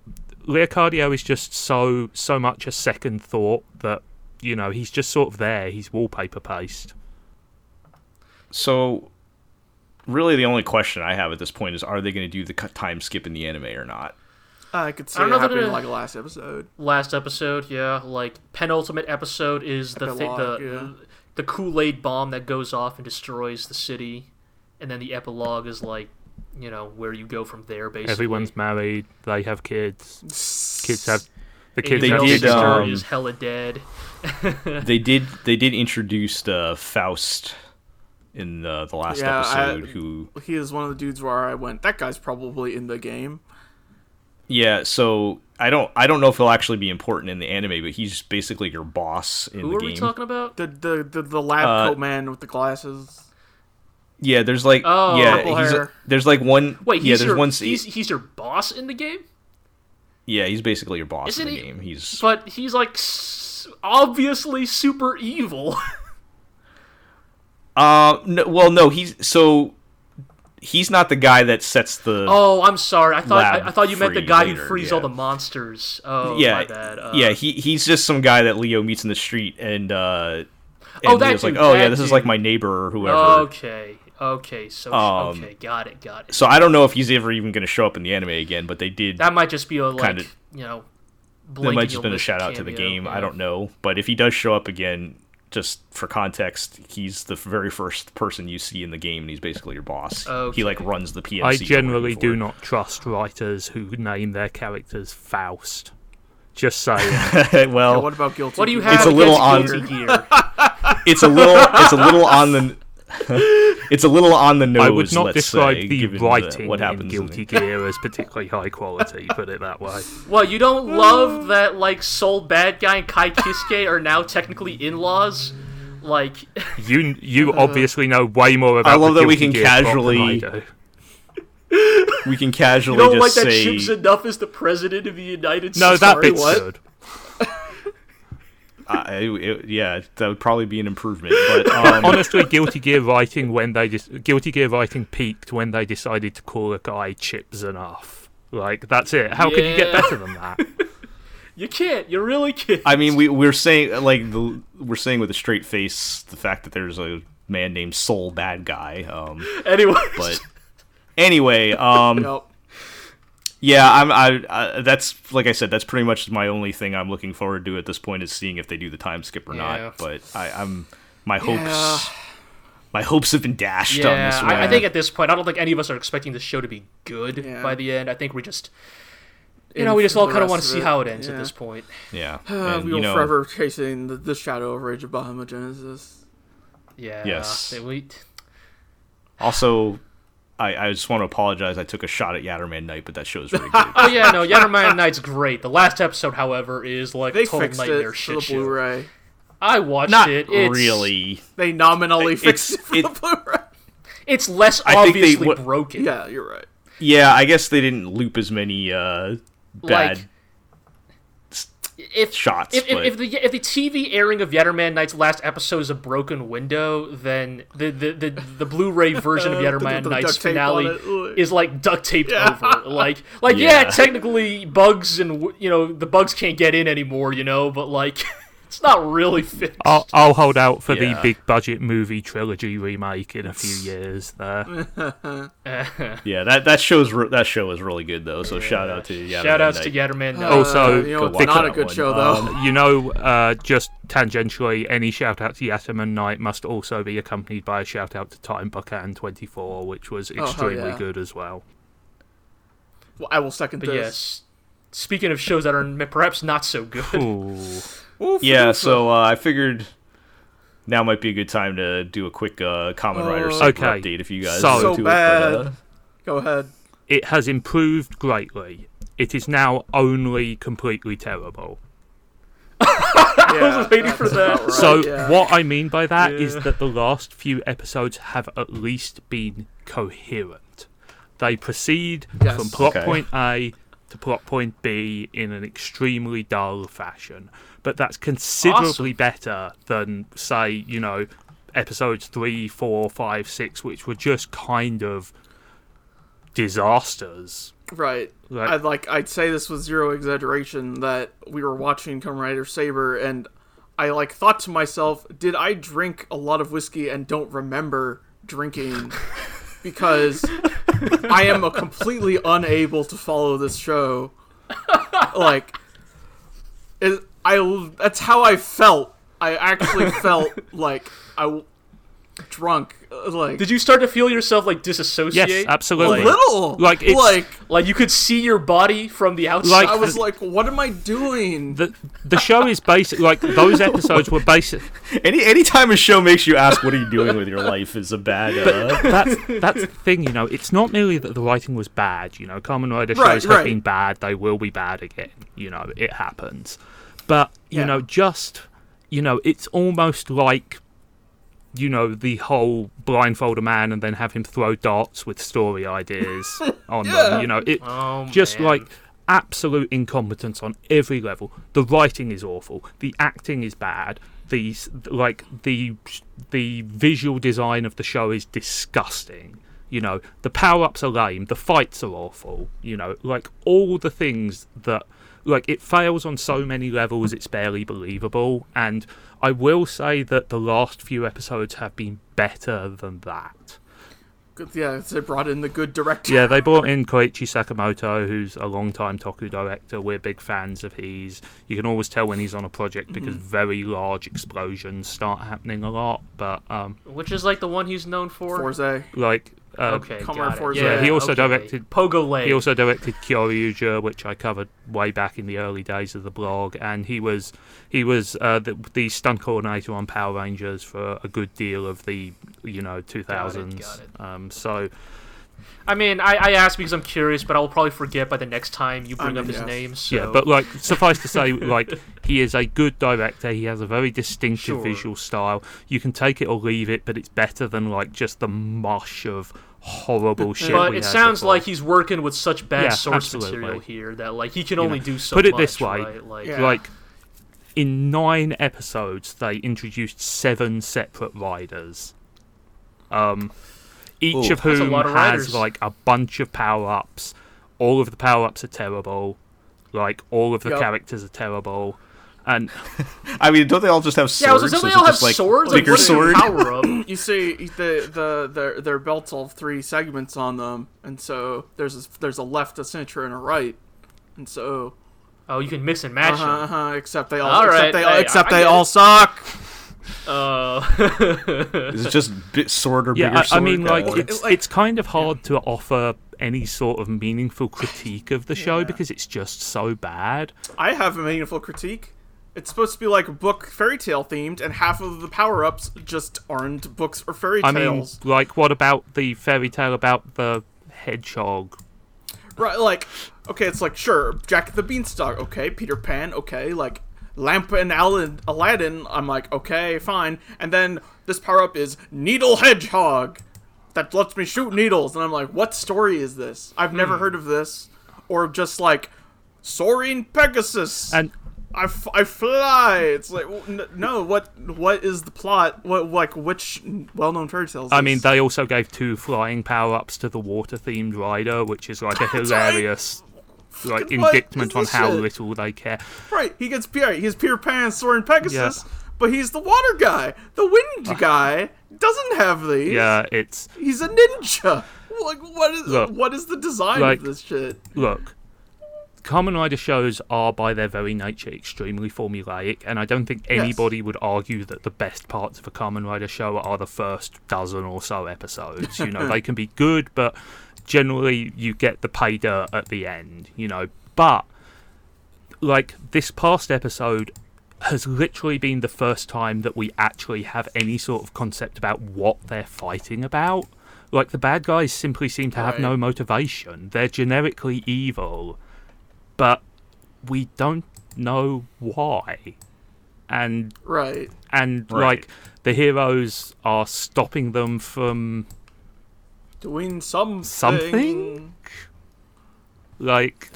Leocadio is just so so much a second thought that you know he's just sort of there. He's wallpaper paste. so really, the only question I have at this point is: Are they going to do the time skip in the anime or not? I could see I don't know it they're happening like last episode. last episode, yeah, like penultimate episode is the thi- the yeah. The Kool Aid bomb that goes off and destroys the city, and then the epilogue is like, you know, where you go from there. Basically, Everyone's married. They have kids. Kids have the kids They have Innumel's did, sister. sister um, is hella dead. (laughs) they did. They did introduce uh, Faust in uh, the last Yeah, I- episode. who He is one of the dudes where I went. That guy's probably in the game. Yeah, so I don't I don't know if he'll actually be important in the anime, but he's basically your boss in Who the game. Who are we talking about? The the the, the lab Uh, coat man with the glasses. Yeah, there's like Oh, yeah, he's a- there's like one Wait, yeah, he's there's your one he's, he's your boss in the game, yeah, he's basically your boss Isn't in the he- game. He's but he's like s- obviously super evil. (laughs) uh no, well no, he's so he's not the guy that sets the oh, I'm sorry. I thought I, I thought you meant the guy later, who frees yeah. all the monsters. Oh, yeah, my bad. Uh, yeah, he he's just some guy that Leo meets in the street and uh and Oh, that Leo's like, dude, "Oh yeah, this is like my neighbor or whoever." Okay. Okay. So Um, okay, got it. Got it. So I don't know if he's ever even going to show up in the anime again, but they did That might just be a like Kinda- you know. That might just been a shout out to the game. yeah. I don't know, but if he does show up again, just for context, he's the very first person you see in the game, and he's basically your boss. Okay. He like runs the PNC. I generally do not trust writers who name their characters Faust. Just saying. (laughs) Yeah, well, what about guilty? What do you have It's a little against on- (laughs) it's a little, it's a little on the, (laughs) it's a little on the nose. I would not let's describe say, the given writing what in happens. in Guilty Gear as (laughs) particularly high quality. Put it that way. What, you don't love that, like, Sol Badguy and Ky Kiske are now technically in-laws? Like, (laughs) You you uh, obviously know way more about. I love the that we can Gear plot than I casually we can you casually don't like just that say. Chipp Zanuff is the president of the United No, States? that Sorry, bit's what? good. I, it- yeah, that would probably be an improvement. But (laughs) um, Honestly, Guilty Gear writing when they just Guilty Gear writing peaked when they decided to call a guy Chipp Zanuff. Like that's it. How could you get better than that? (laughs) You can't. You really can't. I mean, we we're saying like the we're saying with a straight face the fact that there's a man named Sol Badguy. Um, (laughs) anyway, but anyway, um, Nope. Yeah, I'm I, I that's like I said, that's pretty much my only thing I'm looking forward to at this point is seeing if they do the time skip or Yeah. not. But I, I'm my hopes. Yeah. My hopes have been dashed on yeah, this one. I, I think at this point, I don't think any of us are expecting the show to be good Yeah. by the end. I think we just, you In know, we just all kind of want to see it, how it ends yeah. at this point. yeah, (sighs) Uh, and, we you will know, forever chasing the, the shadow of Rage of Bahamut Genesis. Yeah. Yes. they- we, Also, I, I just want to apologize. I took a shot at Yatterman Night, but that show's really (laughs) good. oh yeah, no, Yatterman Night's great. The last episode, however, is like They total fixed nightmare it for shit the show. Blu-ray. I watched Not it. It's, really. They nominally It's- fixed it for it- the Blu-ray. It's less I think they obviously broken. Yeah, you're right. Yeah, I guess they didn't loop as many uh, bad. Like, if shots, If, if, if the if the TV airing of Yatterman Night's last episode is a broken window, then the the, the, the Blu-ray (laughs) version of Yetterman Yatterman the- the Night's duct tape on finale is like duct taped Yeah. over. Like like (laughs) yeah. Yeah. technically bugs and you know the bugs can't get in anymore, you know, but like (laughs) it's not really fixed. I'll, I'll hold out for the big budget movie trilogy remake in a few (laughs) years. There, (laughs) yeah, that that show's re- that show is really good though. So shout out to Yatterman Shout outs to Night. Yatterman Night. Also, uh, you know, it's not a good one. show though. Um, you know, uh, just tangentially, any shout out to Yatterman Night must also be accompanied by a shout out to Time Bokan 24, which was hell extremely yeah. good as well. Well, I will second but this. yes. Speaking of shows that are perhaps not so good, Ooh. Oof, Yeah, oof, so uh, I figured now might be a good time to do a quick uh, Kamen Rider Uh, Okay, update if you guys so- want So to bad. it. But, uh, Go ahead. It has improved greatly. It is now only completely terrible. (laughs) Yeah, was waiting for that. right, so yeah. what I mean by that is Yeah. that the last few episodes have at least been coherent. They proceed Yes. from plot Okay. point A to plot point B in an extremely dull fashion, but that's considerably better than say you know episodes three, four, five, six, which were just kind of disasters. Right. Like- I'd like I'd say this with zero exaggeration that we were watching Kamen Rider Saber and I like thought to myself, did I drink a lot of whiskey and don't remember drinking? (laughs) because I am a completely unable to follow this show. like it, I that's how I felt. I actually (laughs) felt like I w- drunk uh, like did you start to feel yourself like disassociate? Yes, absolutely. a absolutely. little Like, it's- like Like you could see your body from the outside. Like- I was like, what am I doing? the the show is basic. Like those episodes were basic. (laughs) any any time a show makes you ask what are you doing with your life is a bad. Uh, that's that's the thing, you know. It's not merely that the writing was bad. You know, Kamen Rider shows Right, have right. been bad. They will be bad again. You know, it happens. But you Yeah. know, just you know, it's almost like you know the whole blindfold a man and then have him throw darts with story ideas (laughs) on Yeah. them. You know, it oh, just man. like absolute incompetence on every level. The writing is awful. The acting is bad. The like the the visual design of the show is disgusting. You know, the power ups are lame. The fights are awful. You know, like all the things that like it fails on so many levels. It's barely believable. And I will say that the last few episodes have been better than that. Yeah, they brought in the good director. Yeah, they brought in Koichi Sakamoto, who's a long-time Toku director. We're big fans of his. You can always tell when he's on a project because very large explosions start happening a lot. But um, Which is like the one he's known for. Fourze. like, uh, Okay, Comrade got it. Fourze. Yeah, he also okay. directed- Pogo Leg. He also directed Kyoryuger, which I covered way back in the early days of the blog, and he was he was uh, the, the stunt coordinator on Power Rangers for a good deal of the you know 2000s. got it. Um, so I mean, I, I asked because I'm curious, but I will probably forget by the next time you bring I up his yes. name. So. yeah, but like suffice to say, (laughs) like he is a good director. He has a very distinctive Sure. visual style. You can take it or leave it, but it's better than like just the mush of horrible shit. But we it had sounds before. like he's working with such bad Yeah, source absolutely. material here that like he can You only know, do so put it much. this way, right? Like, Yeah. like in nine episodes they introduced seven separate riders um each Ooh. of whom of has riders. like a bunch of power-ups all of the power-ups are terrible like all of the Yup. characters are terrible and (laughs) I mean, don't they all just have swords? yeah, I was like, don't So they all have like, swords? Like, Bigger what is sword. power up? (laughs) You see, the the their their belts all have three segments on them, and so there's a, there's a left, a center, and a right, and so Oh, you can mix and match uh-huh, them. uh-huh, except they all, All except right, they I- except I they get all it. suck. Uh, (laughs) Is it just bit sword or yeah bigger I, I mean like it's like- it's kind of hard to offer any sort of meaningful critique of the show Yeah. because it's just so bad I have a meaningful critique. It's supposed to be like book fairy tale themed, and half of the power ups just aren't books or fairy tales. i mean like what about the fairy tale about the hedgehog Right, like, okay, it's like, sure, Jack the Beanstalk, okay, Peter Pan, okay, like, Lamp and Aladdin, I'm like, okay, fine. And then this power up is Needle Hedgehog that lets me shoot needles. And I'm like, what story is this? I've Hmm. never heard of this. Or just like, Soaring Pegasus. and I, f- I fly. It's like, no, what what is the plot? What, like, which well known fairy tales? I mean, they also gave two flying power ups to the water themed rider, which is like a hilarious like indictment on how shit? little they care. Right, he gets Peter. He's Peter Pan, Soaring Pegasus, but he's the water guy. The wind guy doesn't have these. Yeah, it's he's a ninja. Like, what is Look, what is the design like- of this shit? look. Kamen Rider shows are by their very nature extremely formulaic, and I don't think anybody would argue that the best parts of a Kamen Rider show are the first dozen or so episodes. You know, (laughs) they can be good, but generally you get the pay dirt at the end, you know. But like this past episode has literally been the first time that we actually have any sort of concept about what they're fighting about. Like the bad guys simply seem to have Right. no motivation. They're generically evil, but we don't know why. And Right. and Right. like the heroes are stopping them from Doing something. Something? like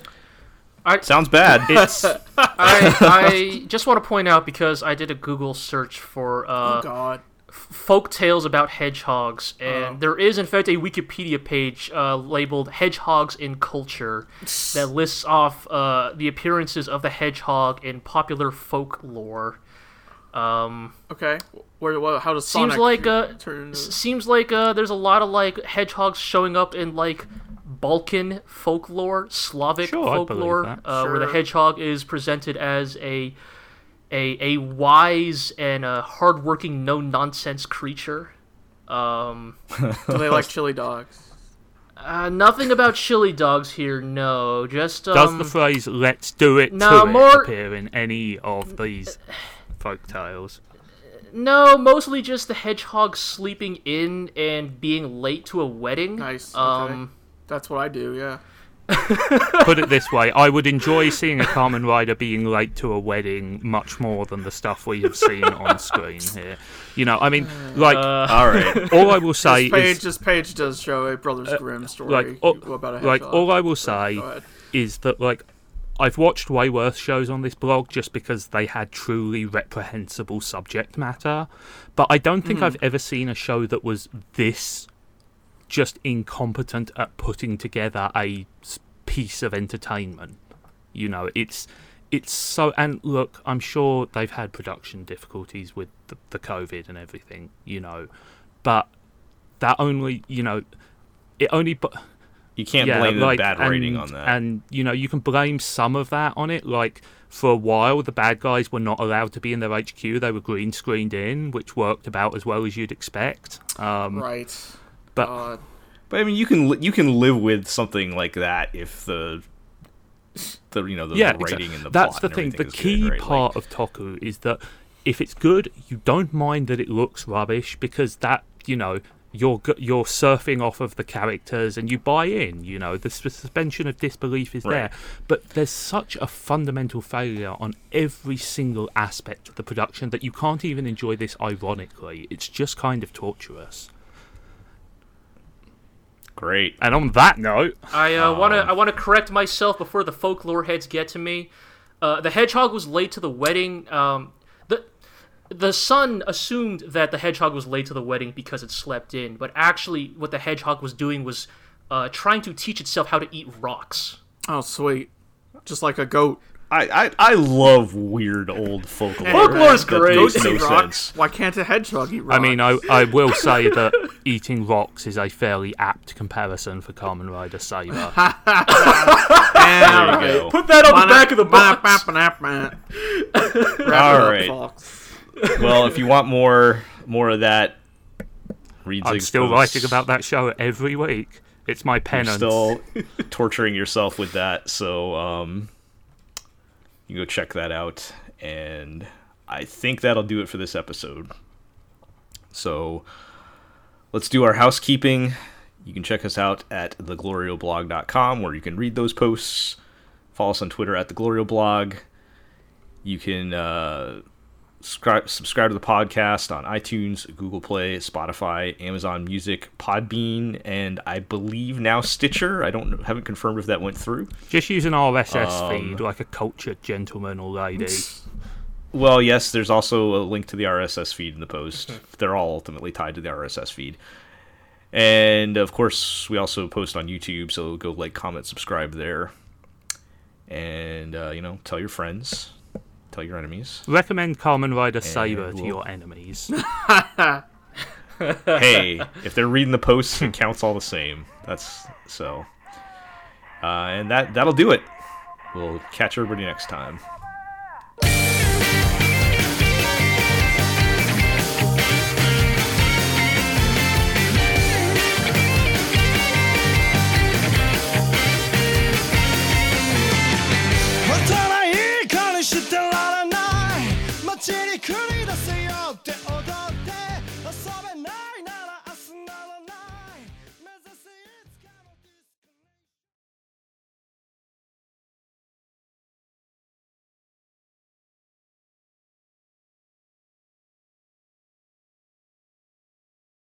sounds bad. (laughs) it's I, I just want to point out because I did a Google search for Oh uh, God. folk tales about hedgehogs, and Oh. there is in fact a Wikipedia page uh, labeled "Hedgehogs in Culture" that lists off uh, the appearances of the hedgehog in popular folklore. Um, Okay. Where? What, how does seems Sonic like uh, turn? s- seems like uh, there's a lot of like hedgehogs showing up in like Balkan folklore, Slavic Sure, folklore, that. uh, where the hedgehog is presented as a a a wise and a hardworking, no nonsense creature. Um, Do they like chili dogs? (laughs) uh, nothing about chili dogs here. No, just um, does the phrase "Let's do it" no, to more- it appear in any of these folk tales? No, mostly just the hedgehog sleeping in and being late to a wedding. Nice, okay. Um, That's what I do. Yeah. (laughs) Put it this way: I would enjoy seeing a Kamen Rider being late to a wedding much more than the stuff we have seen on (laughs) screen here. You know, I mean, like uh, (laughs) All right. all I will say This page, is, this page does show a Brothers Grimm story like, all, about a hedgehog. like all I will say is that like I've watched way worse shows on this blog just because they had truly reprehensible subject matter, but I don't think hmm. I've ever seen a show that was this just incompetent at putting together a piece of entertainment. You know, it's it's so and look, I'm sure they've had production difficulties with the, the COVID and everything, you know, but that only you know it only. Bu- You can't yeah, blame like, the bad and, writing on that. And you know, you can blame some of that on it. Like for a while, the bad guys were not allowed to be in their HQ; they were green screened in, which worked about as well as you'd expect. Um, Right. But- God. But I mean, you can li- you can live with something like that if the the you know the, yeah, the exa- writing and the that's plot the and thing. The key good, right? Like, part of Toku is that if it's good, you don't mind that it looks rubbish because that you know you're you're surfing off of the characters and you buy in. You know the suspension of disbelief is there, but there's such a fundamental failure on every single aspect of the production that you can't even enjoy this ironically. It's just kind of torturous. great. And on that note, I uh, want Um, to I want to correct myself before the folklore heads get to me. Uh, the hedgehog was late to the wedding. Um, the the son assumed that the hedgehog was late to the wedding because it slept in, but actually, what the hedgehog was doing was uh, trying to teach itself how to eat rocks. Oh, sweet. Just like a goat. I, I I love weird old folklore. Folklore is That great. makes Goats no eat rocks. sense. Why can't a hedgehog eat rocks? I mean, I, I will (laughs) say that eating rocks is a fairly apt comparison for Kamen Rider Saber. (laughs) There you go. Put that on the back of the box. (laughs) All right. Well, if you want more more of that, read I'm still posts. writing about that show every week. It's my You're penance. still (laughs) torturing yourself with that, so um, you go check that out. And I think that'll do it for this episode. So let's do our housekeeping. You can check us out at theglorioblog.com where you can read those posts. Follow us on Twitter at theglorioblog. You can uh, subscribe, subscribe to the podcast on iTunes, Google Play, Spotify, Amazon Music, Podbean, and I believe now Stitcher. I don't haven't confirmed if that went through. Just use an RSS Um, feed like a cultured gentleman or lady. Well, yes, there's also a link to the RSS feed in the post. They're all ultimately tied to the RSS feed. And of course, we also post on YouTube, so go like, comment, subscribe there. And, uh, you know, tell your friends, tell your enemies. Recommend Kamen Rider Saber to we'll- your enemies. (laughs) (laughs) hey, if they're reading the posts, it counts all the same. That's so. Uh, and that that'll do it. We'll catch everybody next time.